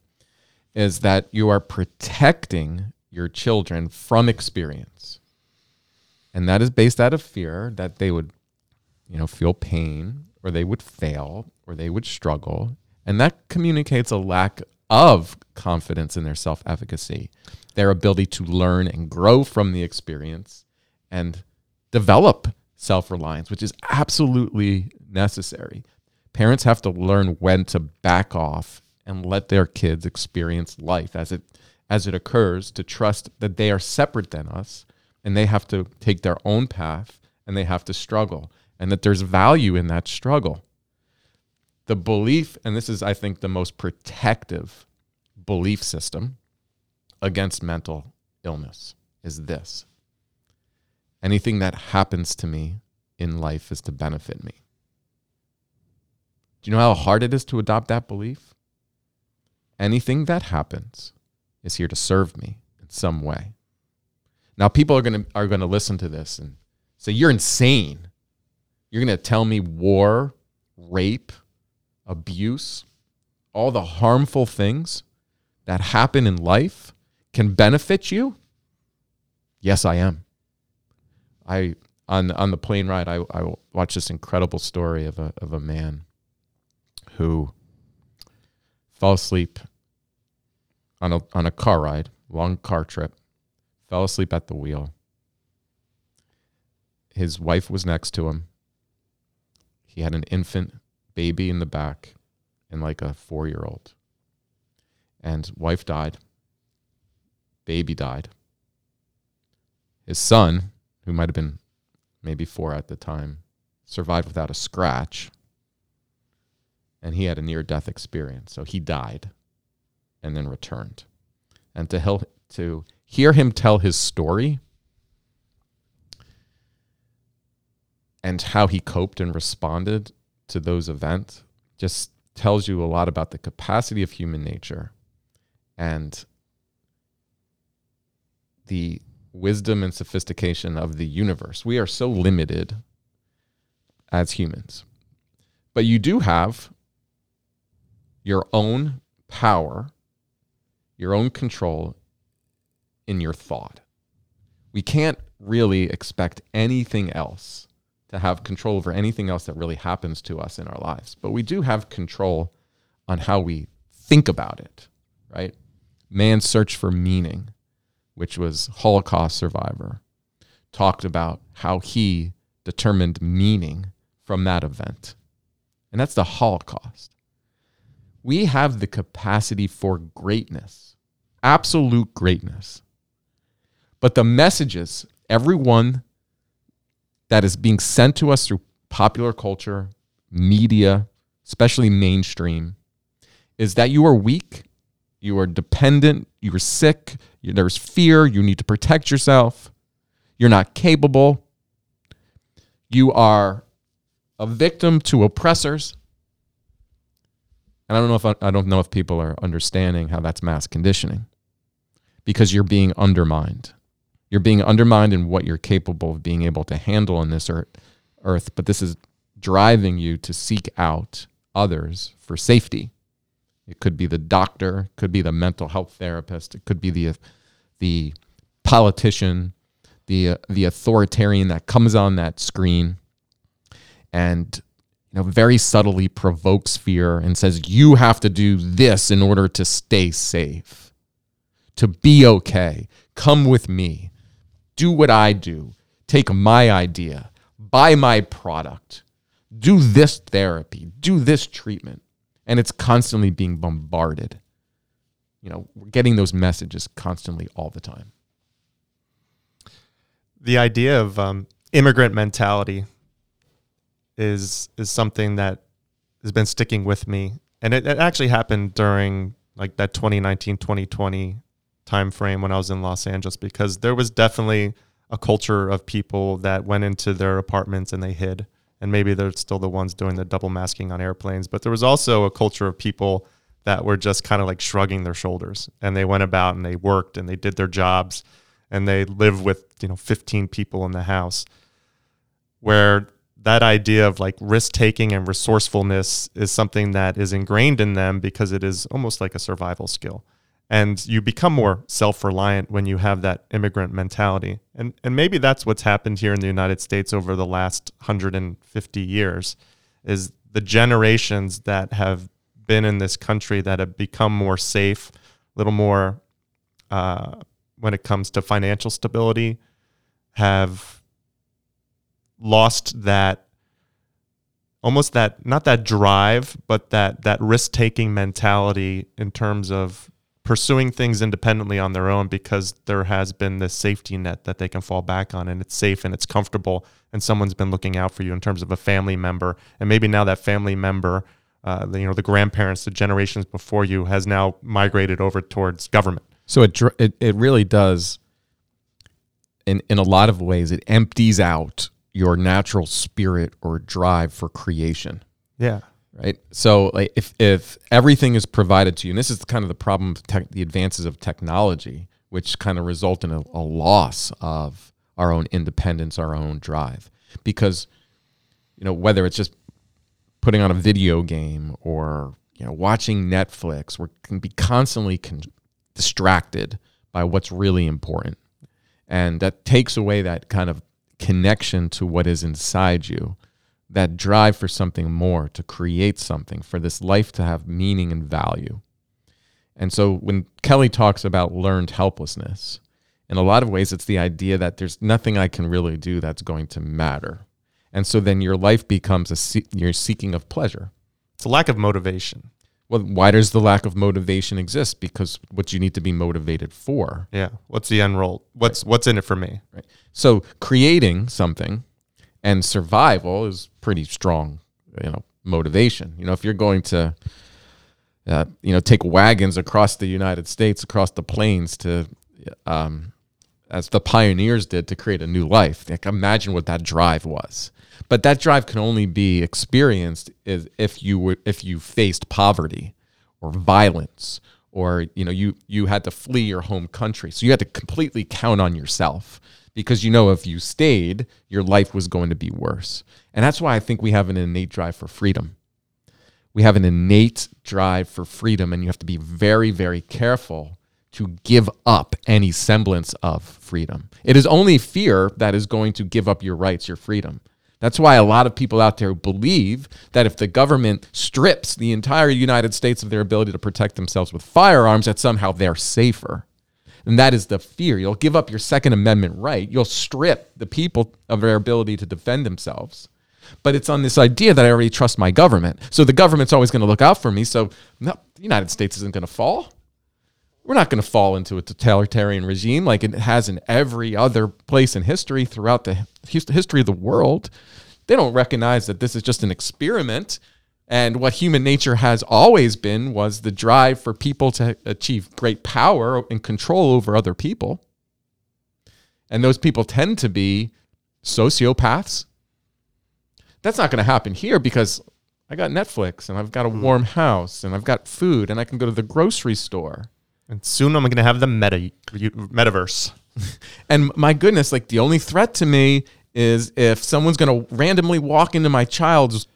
is that you are protecting your children from experience. And that is based out of fear that they would, you know, feel pain or they would fail or they would struggle and that communicates a lack of confidence in their self efficacy, their ability to learn and grow from the experience and develop self reliance, which is absolutely necessary. Parents have to learn when to back off and let their kids experience life as it as it occurs to trust that they are separate than us and they have to take their own path and they have to struggle and that there's value in that struggle the belief, and this is, I think, the most protective belief system against mental illness, is this anything that happens to me in life is to benefit me. Do you know how hard it is to adopt that belief? Anything that happens is here to serve me in some way. Now people are to are to listen to this and say you're insane. You're to tell me war, rape, abuse, all the harmful things that happen in life can benefit you? Yes, I am. I on on the plane ride, I, I watched this incredible story of a of a man who fell asleep on a on a car ride, long car trip, fell asleep at the wheel. His wife was next to him. He had an infant baby in the back and like a four year old. And wife died. Baby died. His son, who might have been maybe four at the time, survived without a scratch. And he had a near death experience. So he died and then returned. And to, help, to hear him tell his story and how he coped and responded to those events just tells you a lot about the capacity of human nature and the wisdom and sophistication of the universe. We are so limited as humans. But you do have your own power, your own control in your thought. We can't really expect anything else to have control over anything else that really happens to us in our lives. But we do have control on how we think about it, right? Man's search for meaning, which was Holocaust survivor, talked about how he determined meaning from that event. And that's the Holocaust. We have the capacity for greatness, absolute greatness. But the messages, everyone that is being sent to us through popular culture, media, especially mainstream, is that you are weak, you are dependent, you are sick, you, there's fear, you need to protect yourself, you're not capable, you are a victim to oppressors. And I don't know if I, I don't know if people are understanding how that's mass conditioning because you're being undermined. You're being undermined in what you're capable of being able to handle on this earth, but this is driving you to seek out others for safety. It could be the doctor, could be the mental health therapist, it could be the the politician, the the authoritarian that comes on that screen and you know very subtly provokes fear and says you have to do this in order to stay safe, to be okay. Come with me do what I do, take my idea, buy my product, do this therapy, do this treatment. And it's constantly being bombarded. You know, we're getting those messages constantly all the time. The idea of um, immigrant mentality is is something that has been sticking with me, and it, it actually happened during like that 2019 2020 time frame when I was in Los Angeles because there was definitely a culture of people that went into their apartments and they hid. And maybe they're still the ones doing the double masking on airplanes. But there was also a culture of people that were just kind of like shrugging their shoulders and they went about and they worked and they did their jobs and they live with, you know, 15 people in the house. Where that idea of like risk taking and resourcefulness is something that is ingrained in them because it is almost like a survival skill and you become more self-reliant when you have that immigrant mentality. And and maybe that's what's happened here in the United States over the last 150 years is the generations that have been in this country that have become more safe a little more uh, when it comes to financial stability have lost that almost that not that drive but that that risk taking mentality in terms of pursuing things independently on their own because there has been this safety net that they can fall back on and it's safe and it's comfortable and someone's been looking out for you in terms of a family member. And maybe now that family member uh, you know the grandparents the generations before you has now migrated over towards government. So it it, it really does in in a lot of ways it empties out your natural spirit or drive for creation. Yeah right? So like if if everything is provided to you, and this is kind of the problem of tech, the advances of technology, which kind of result in a, a loss of our own independence, our own drive, because you know whether it's just putting on a video game or you know watching Netflix, we can be constantly con- distracted by what's really important, and that takes away that kind of connection to what is inside you that drive for something more, to create something, for this life to have meaning and value. And so when Kelly talks about learned helplessness, in a lot of ways, it's the idea that there's nothing I can really do that's going to matter. And so then your life becomes a se- you're seeking of pleasure. It's a lack of motivation. Well, why does the lack of motivation exist? Because what you need to be motivated for. Yeah. What's the end role? What's right. what's in it for me? Right. So creating something and survival is pretty strong, you know, motivation. You know, if you're going to, uh, you know, take wagons across the United States, across the plains to, um, as the pioneers did to create a new life. Like imagine what that drive was. But that drive can only be experienced if you were if you faced poverty or violence or you know you you had to flee your home country. So you had to completely count on yourself because you know if you stayed, your life was going to be worse. And that's why I think we have an innate drive for freedom. We have an innate drive for freedom and you have to be very very careful to give up any semblance of freedom. It is only fear that is going to give up your rights, your freedom. That's why a lot of people out there believe that if the government strips the entire United States of their ability to protect themselves with firearms, that somehow they're safer. And that is the fear. You'll give up your Second Amendment right. You'll strip the people of their ability to defend themselves. But it's on this idea that I already trust my government. So the government's always going to look out for me. So no, the United States isn't going to fall we're not going to fall into a totalitarian regime like it has in every other place in history throughout the history of the world. They don't recognize that this is just an experiment. And what human nature has always been was the drive for people to achieve great power and control over other people. And those people tend to be sociopaths. That's not going to happen here because I got Netflix and I've got a hmm. warm house and I've got food and I can go to the grocery store. And soon I'm going to have the meta metaverse. and my goodness, like the only threat to me is if someone's going to randomly walk into my child's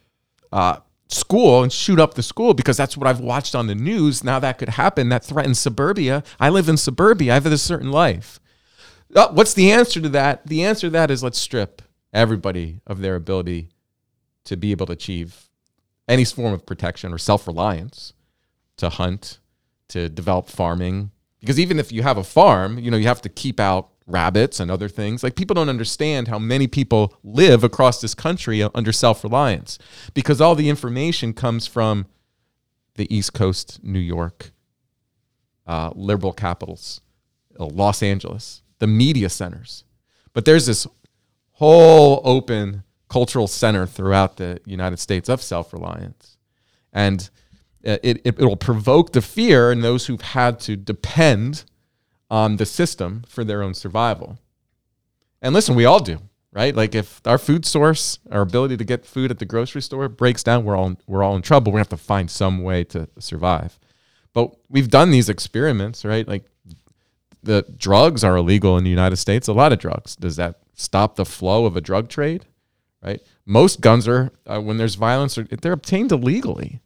uh, school and shoot up the school because that's what I've watched on the news. Now that could happen. That threatens suburbia. I live in suburbia. I have a certain life. Oh, what's the answer to that? The answer to that is let's strip everybody of their ability to be able to achieve any form of protection or self reliance to hunt, to develop farming because even if you have a farm, you know, you have to keep out rabbits and other things. Like people don't understand how many people live across this country under self-reliance because all the information comes from the East Coast, New York, uh, liberal capitals, uh, Los Angeles, the media centers. But there's this whole open cultural center throughout the United States of self-reliance. And uh, it, it, will provoke the fear in those who've had to depend on the system for their own survival. And listen, we all do, right? Like if our food source, our ability to get food at the grocery store breaks down, we're all, we're all in trouble. We have to find some way to survive. But we've done these experiments, right? Like the drugs are illegal in the United States, a lot of drugs. Does that stop the flow of a drug trade? Right? Most guns are, uh, when there's violence, they're obtained illegally.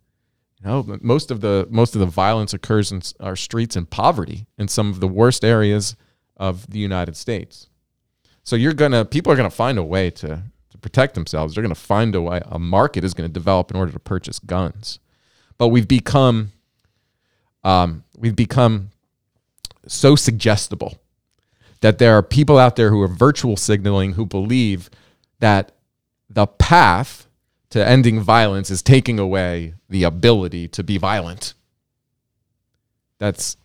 You know, most of the most of the violence occurs in our streets in poverty in some of the worst areas of the United States. So you're gonna people are gonna find a way to to protect themselves. They're gonna find a way. A market is gonna develop in order to purchase guns. But we've become um, we've become so suggestible that there are people out there who are virtual signaling who believe that the path to ending violence is taking away the ability to be violent. That's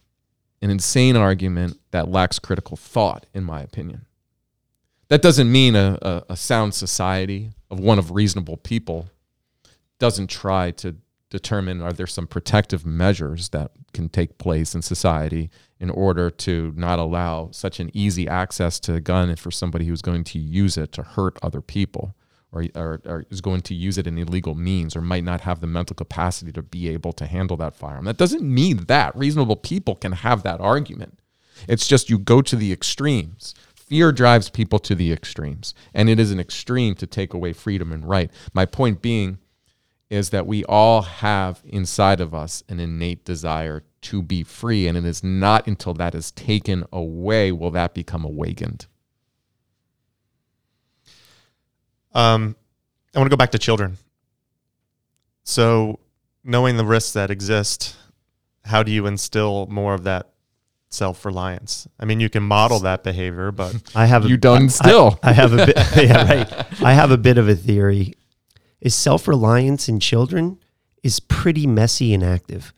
an insane argument that lacks critical thought, in my opinion. That doesn't mean a, a, a sound society of one of reasonable people doesn't try to determine are there some protective measures that can take place in society in order to not allow such an easy access to a gun for somebody who's going to use it to hurt other people or, or, or, is going to use it in illegal means or might not have the mental capacity to be able to handle that firearm. That doesn't mean that reasonable people can have that argument. It's just you go to the extremes. Fear drives people to the extremes, and it is an extreme to take away freedom and right. My point being is that we all have inside of us an innate desire to be free, and it is not until that is taken away will that become awakened. Um, I want to go back to children. So, knowing the risks that exist, how do you instill more of that self reliance? I mean, you can model that behavior, but I have a, you done still. I, I have a bit. yeah, right. I have a bit of a theory. Is self reliance in children is pretty messy and active.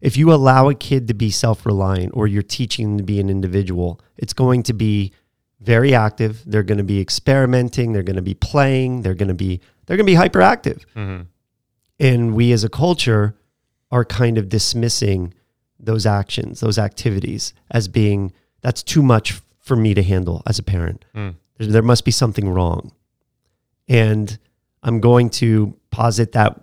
If you allow a kid to be self reliant or you're teaching them to be an individual, it's going to be very active. They're going to be experimenting. They're going to be playing. They're going to be they're going to be hyperactive. Mm-hmm. And we as a culture are kind of dismissing those actions, those activities as being that's too much for me to handle as a parent. Mm. There, there must be something wrong. And I'm going to posit that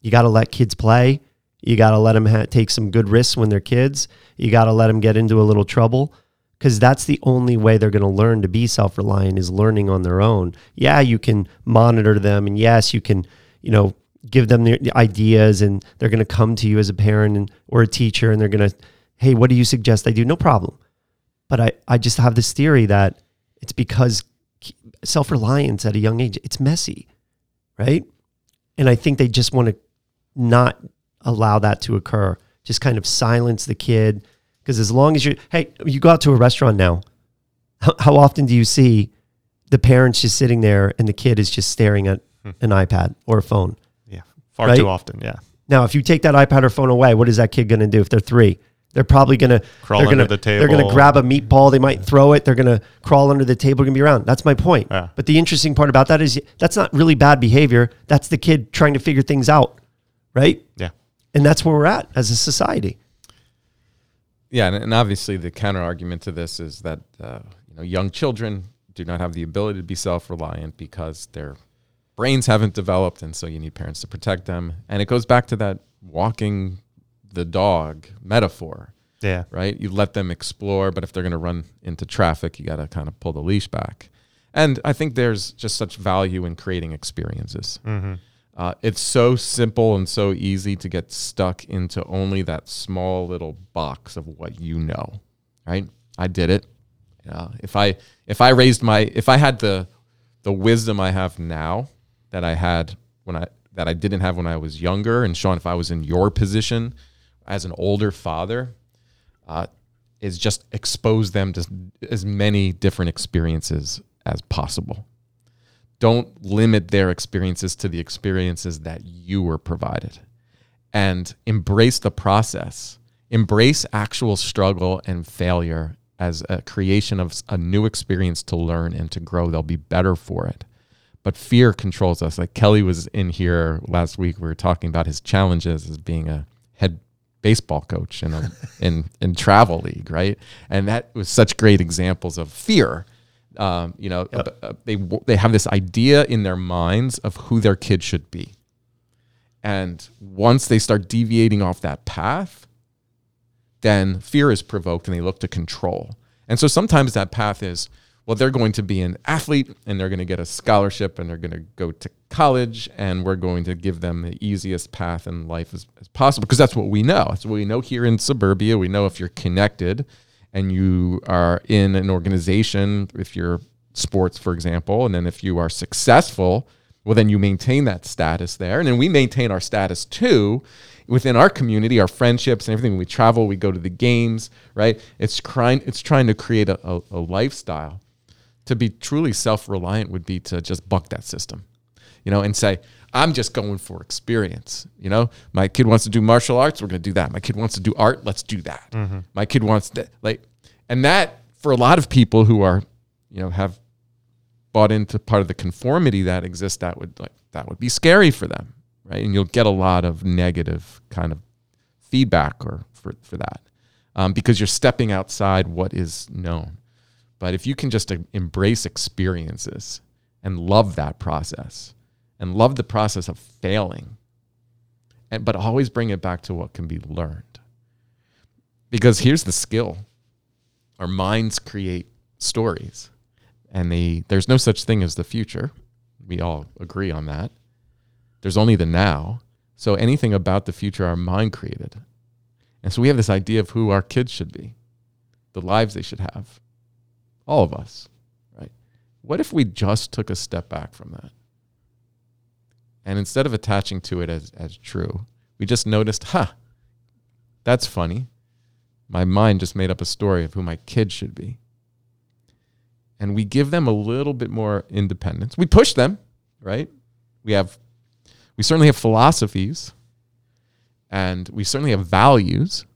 you got to let kids play. You got to let them ha- take some good risks when they're kids. You got to let them get into a little trouble because that's the only way they're going to learn to be self-reliant is learning on their own. Yeah, you can monitor them, and yes, you can, you know, give them the ideas, and they're going to come to you as a parent and, or a teacher, and they're going to, hey, what do you suggest I do? No problem. But I, I just have this theory that it's because self-reliance at a young age, it's messy, right? And I think they just want to not allow that to occur. Just kind of silence the kid because as long as you, hey, you go out to a restaurant now, how, how, often do you see the parents just sitting there and the kid is just staring at hmm. an iPad or a phone? Yeah, far right? too often. Yeah. Now, if you take that iPad or phone away, what is that kid going to do if they're three? They're probably gonna crawl they're under gonna, the table. They're gonna grab a meatball. They might throw it. They're gonna crawl under the table. Gonna be around. That's my point. Yeah. But the interesting part about that is that's not really bad behavior. That's the kid trying to figure things out, right? Yeah. And that's where we're at as a society. Yeah, and, and obviously the counter argument to this is that uh, you know young children do not have the ability to be self-reliant because their brains haven't developed, and so you need parents to protect them. And it goes back to that walking the dog metaphor. Yeah. Right. You let them explore, but if they're going to run into traffic, you got to kind of pull the leash back. And I think there's just such value in creating experiences. Mm-hmm. Uh, it's so simple and so easy to get stuck into only that small little box of what you know, right? I did it. Uh, if I if I raised my if I had the the wisdom I have now that I had when I that I didn't have when I was younger, and Sean, if I was in your position as an older father, uh, is just expose them to as many different experiences as possible don't limit their experiences to the experiences that you were provided. And embrace the process. Embrace actual struggle and failure as a creation of a new experience to learn and to grow. They'll be better for it. But fear controls us. Like kelly was in here last week we were talking about his challenges as being a head baseball coach in a in in travel league right? And that was such great examples of fear um, you know, yep. uh, they they have this idea in their minds of who their kid should be, and once they start deviating off that path, then fear is provoked, and they look to control. And so sometimes that path is, well, they're going to be an athlete, and they're going to get a scholarship, and they're going to go to college, and we're going to give them the easiest path in life as, as possible because that's what we know. That's what we know here in suburbia. We know if you're connected and you are in an organization, if you're sports, for example, and then if you are successful, well, then you maintain that status there. And then we maintain our status too within our community, our friendships and everything. We travel, we go to the games, right? It's trying, it's trying to create a, a, a lifestyle. To be truly self reliant would be to just buck that system, you know, and say, I'm just going for experience. You know, my kid wants to do martial arts, we're going to do that. My kid wants to do art, let's do that. Mm-hmm. My kid wants to like, and that for a lot of people who are, you know, have bought into part of the conformity that exists, that would like that would be scary for them, right? And you'll get a lot of negative kind of feedback or for for that um, because you're stepping outside what is known. But if you can just uh, embrace experiences and love that process and love the process of failing, and, but always bring it back to what can be learned. Because here's the skill our minds create stories, and they, there's no such thing as the future. We all agree on that. There's only the now. So anything about the future, our mind created. And so we have this idea of who our kids should be, the lives they should have. All of us, right? What if we just took a step back from that? And instead of attaching to it as, as true, we just noticed, huh, that's funny. My mind just made up a story of who my kid should be. And we give them a little bit more independence. We push them, right? We have, we certainly have philosophies and we certainly have values,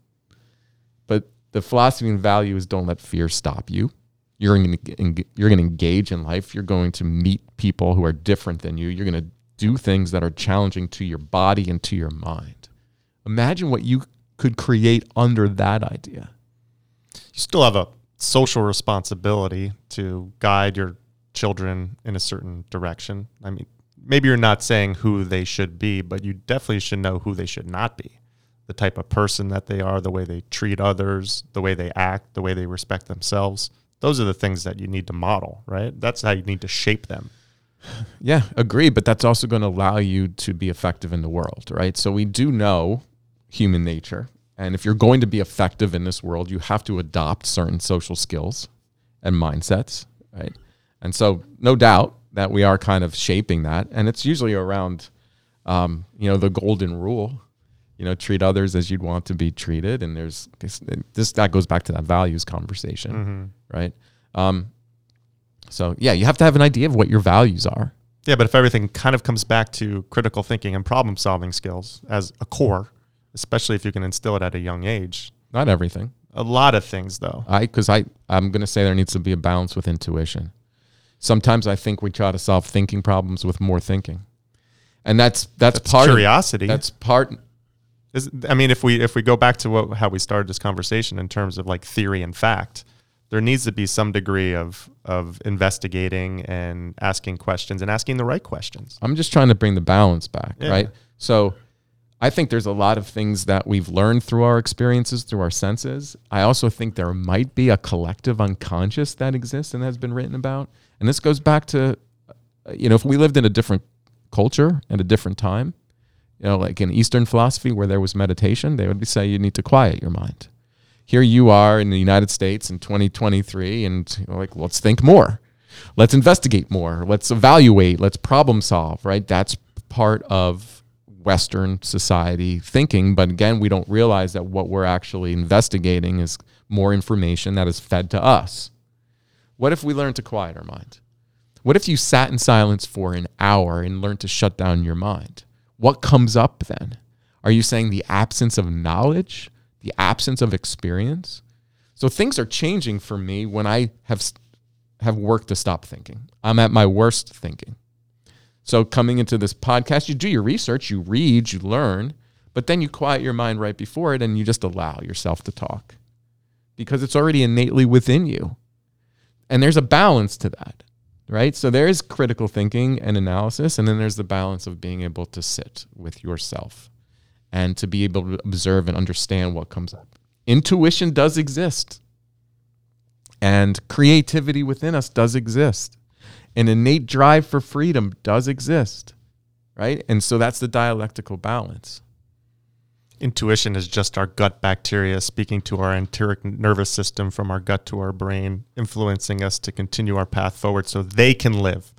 but the philosophy and value is don't let fear stop you. You're going to, you're going to engage in life. You're going to meet people who are different than you. You're going to do things that are challenging to your body and to your mind. Imagine what you could create under that idea. You still have a social responsibility to guide your children in a certain direction. I mean, maybe you're not saying who they should be, but you definitely should know who they should not be. The type of person that they are, the way they treat others, the way they act, the way they respect themselves. Those are the things that you need to model, right? That's how you need to shape them. Yeah, agree. But that's also going to allow you to be effective in the world, right? So we do know human nature. And if you're going to be effective in this world, you have to adopt certain social skills and mindsets, right? And so, no doubt that we are kind of shaping that. And it's usually around, um, you know, the golden rule, you know, treat others as you'd want to be treated. And there's this, this that goes back to that values conversation, right? Um, so, yeah, you have to have an idea of what your values are. Yeah, but if everything kind of comes back to critical thinking and problem solving skills as a core, especially if you can instill it at a young age, Not everything. a lot of things though. I because I I'm gonna say there needs to be a balance with intuition. Sometimes I think we try to solve thinking problems with more thinking, and that's that's, That's part curiosity. Of, that's part. Is, I mean, if we if we go back to what how we started this conversation in terms of like theory and fact, there needs to be some degree of of investigating and asking questions and asking the right questions. I'm just trying to bring the balance back, Yeah. right? So. I think there's a lot of things that we've learned through our experiences, through our senses. I also think there might be a collective unconscious that exists and has been written about. And this goes back to, uh, you know, if we lived in a different culture and a different time, you know, like in Eastern philosophy where there was meditation, they would say you need to quiet your mind. Here you are in the United States in 2023, and like let's think more, let's investigate more, let's evaluate, let's problem solve. Right? That's part of Western society thinking. But again, we don't realize that what we're actually investigating is more information that is fed to us. What if we learn to quiet our mind? What if you sat in silence for an hour and learned to shut down your mind? What comes up then? Are you saying the absence of knowledge, the absence of experience? So things are changing for me when I have have worked to stop thinking. I'm at my worst thinking. So coming into this podcast, you do your research, you read, you learn, but then you quiet your mind right before it and you just allow yourself to talk because it's already innately within you. And there's a balance to that, right? So there is critical thinking and analysis, and then there's the balance of being able to sit with yourself and to be able to observe and understand what comes up. Intuition does exist, and creativity within us does exist. An innate drive for freedom does exist, right? And so that's the dialectical balance. Intuition is just our gut bacteria speaking to our enteric nervous system from our gut to our brain, influencing us to continue our path forward so they can live.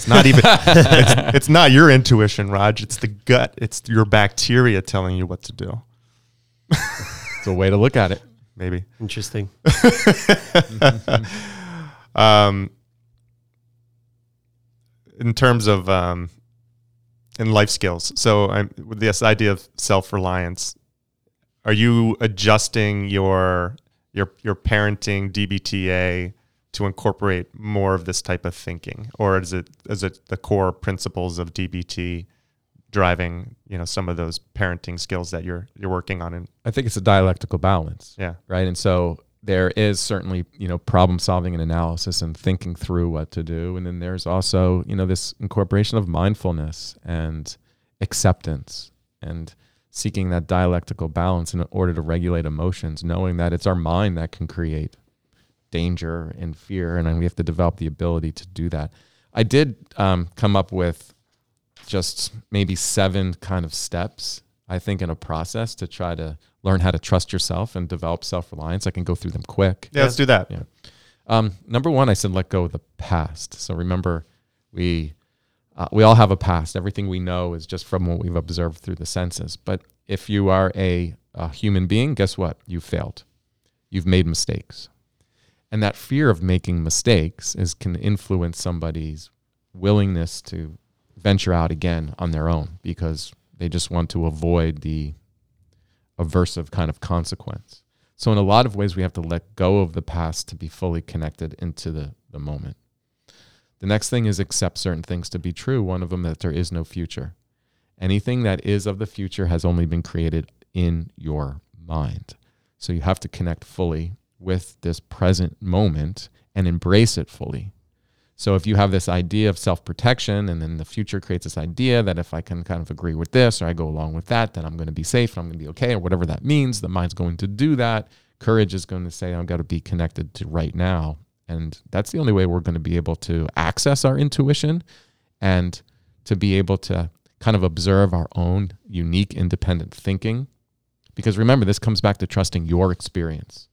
It's not even it's, it's not your intuition, Raj. It's the gut. It's your bacteria telling you what to do. It's a way to look at it. Maybe. Interesting. Um, in terms of um, in life skills. So I'm with this idea of self reliance. Are you adjusting your your your parenting DBTA to incorporate more of this type of thinking, or is it is it the core principles of DBT driving you know some of those parenting skills that you're you're working on? And I think it's a dialectical balance. yeah, right? And so there is certainly, you know, problem solving and analysis and thinking through what to do. And then there's also, you know, this incorporation of mindfulness and acceptance and seeking that dialectical balance in order to regulate emotions, knowing that it's our mind that can create danger and fear. And then we have to develop the ability to do that. I did um, come up with just maybe seven kind of steps, I think, in a process to try to learn how to trust yourself and develop self reliance. I can go through them quick. yeah, let's do that. Yeah. Um, number one, I said let go of the past. So remember, we uh, we all have a past. Everything we know is just from what we've observed through the senses. But if you are a, a human being, guess what? You failed. You've made mistakes, and that fear of making mistakes is can influence somebody's willingness to venture out again on their own because they just want to avoid the aversive kind of consequence. So, in a lot of ways, we have to let go of the past to be fully connected into the, the moment. The next thing is accept certain things to be true. One of them that there is no future. Anything that is of the future has only been created in your mind. So, you have to connect fully with this present moment and embrace it fully. So if you have this idea of self protection, and then the future creates this idea that if I can kind of agree with this or I go along with that, then I'm going to be safe, and I'm going to be okay, or whatever that means, the mind's going to do that. Courage is going to say, I've got to be connected to right now. And that's the only way we're going to be able to access our intuition and to be able to kind of observe our own unique independent thinking. Because remember, this comes back to trusting your experience.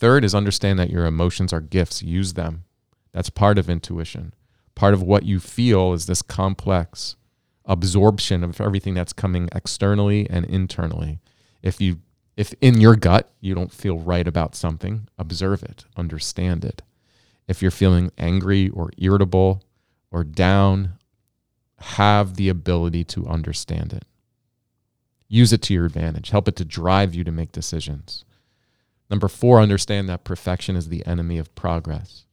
Third is understand that your emotions are gifts, use them that's part of intuition. Part of what you feel is this complex absorption of everything that's coming externally and internally. If you if in your gut you don't feel right about something, observe it, understand it. If you're feeling angry or irritable or down, have the ability to understand it. Use it to your advantage. Help it to drive you to make decisions. Number four, understand that perfection is the enemy of progress.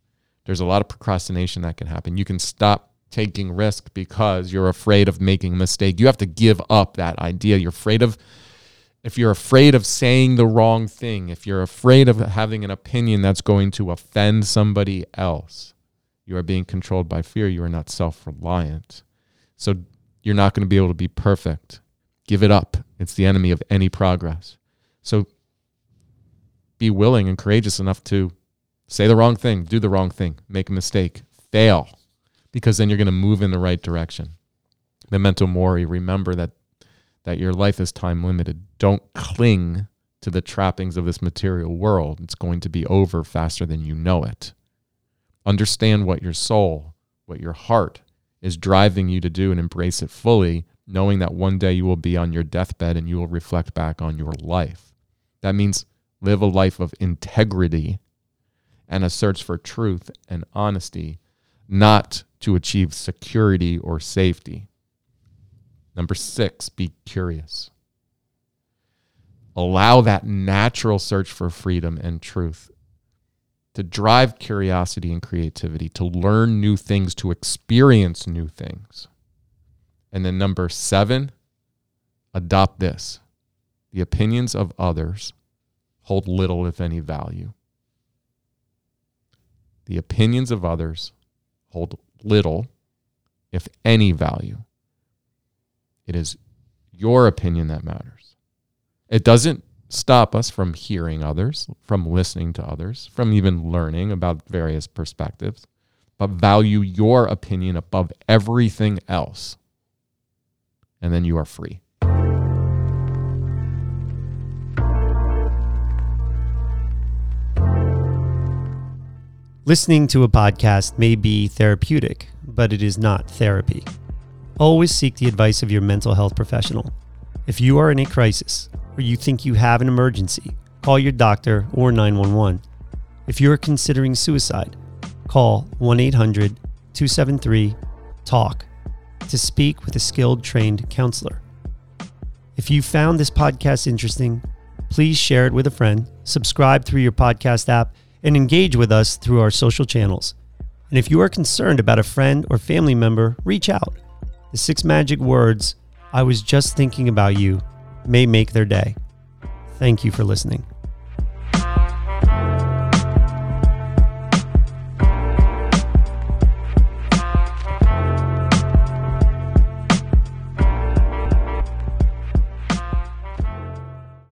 There's a lot of procrastination that can happen. You can stop taking risk because you're afraid of making a mistake. You have to give up that idea. You're afraid of if you're afraid of saying the wrong thing, if you're afraid of having an opinion that's going to offend somebody else, you are being controlled by fear. You are not self-reliant. So you're not going to be able to be perfect. Give it up. It's the enemy of any progress. So be willing and courageous enough to say the wrong thing, do the wrong thing, make a mistake, fail, because then you're going to move in the right direction. Memento mori, remember that that your life is time limited. Don't cling to the trappings of this material world. It's going to be over faster than you know it. Understand what your soul, what your heart is driving you to do and embrace it fully, knowing that one day you will be on your deathbed and you will reflect back on your life. That means live a life of integrity and a search for truth and honesty, not to achieve security or safety. Number six, be curious. Allow that natural search for freedom and truth to drive curiosity and creativity, to learn new things, to experience new things. And then number seven, adopt this the opinions of others hold little, if any, value. The opinions of others hold little, if any, value. It is your opinion that matters. It doesn't stop us from hearing others, from listening to others, from even learning about various perspectives, but value your opinion above everything else. And then you are free. Listening to a podcast may be therapeutic, but it is not therapy. Always seek the advice of your mental health professional. If you are in a crisis or you think you have an emergency, call your doctor or 911. If you are considering suicide, call 1 800 273 TALK to speak with a skilled trained counselor. If you found this podcast interesting, please share it with a friend, subscribe through your podcast app, and engage with us through our social channels. And if you are concerned about a friend or family member, reach out. The six magic words, I was just thinking about you, may make their day. Thank you for listening.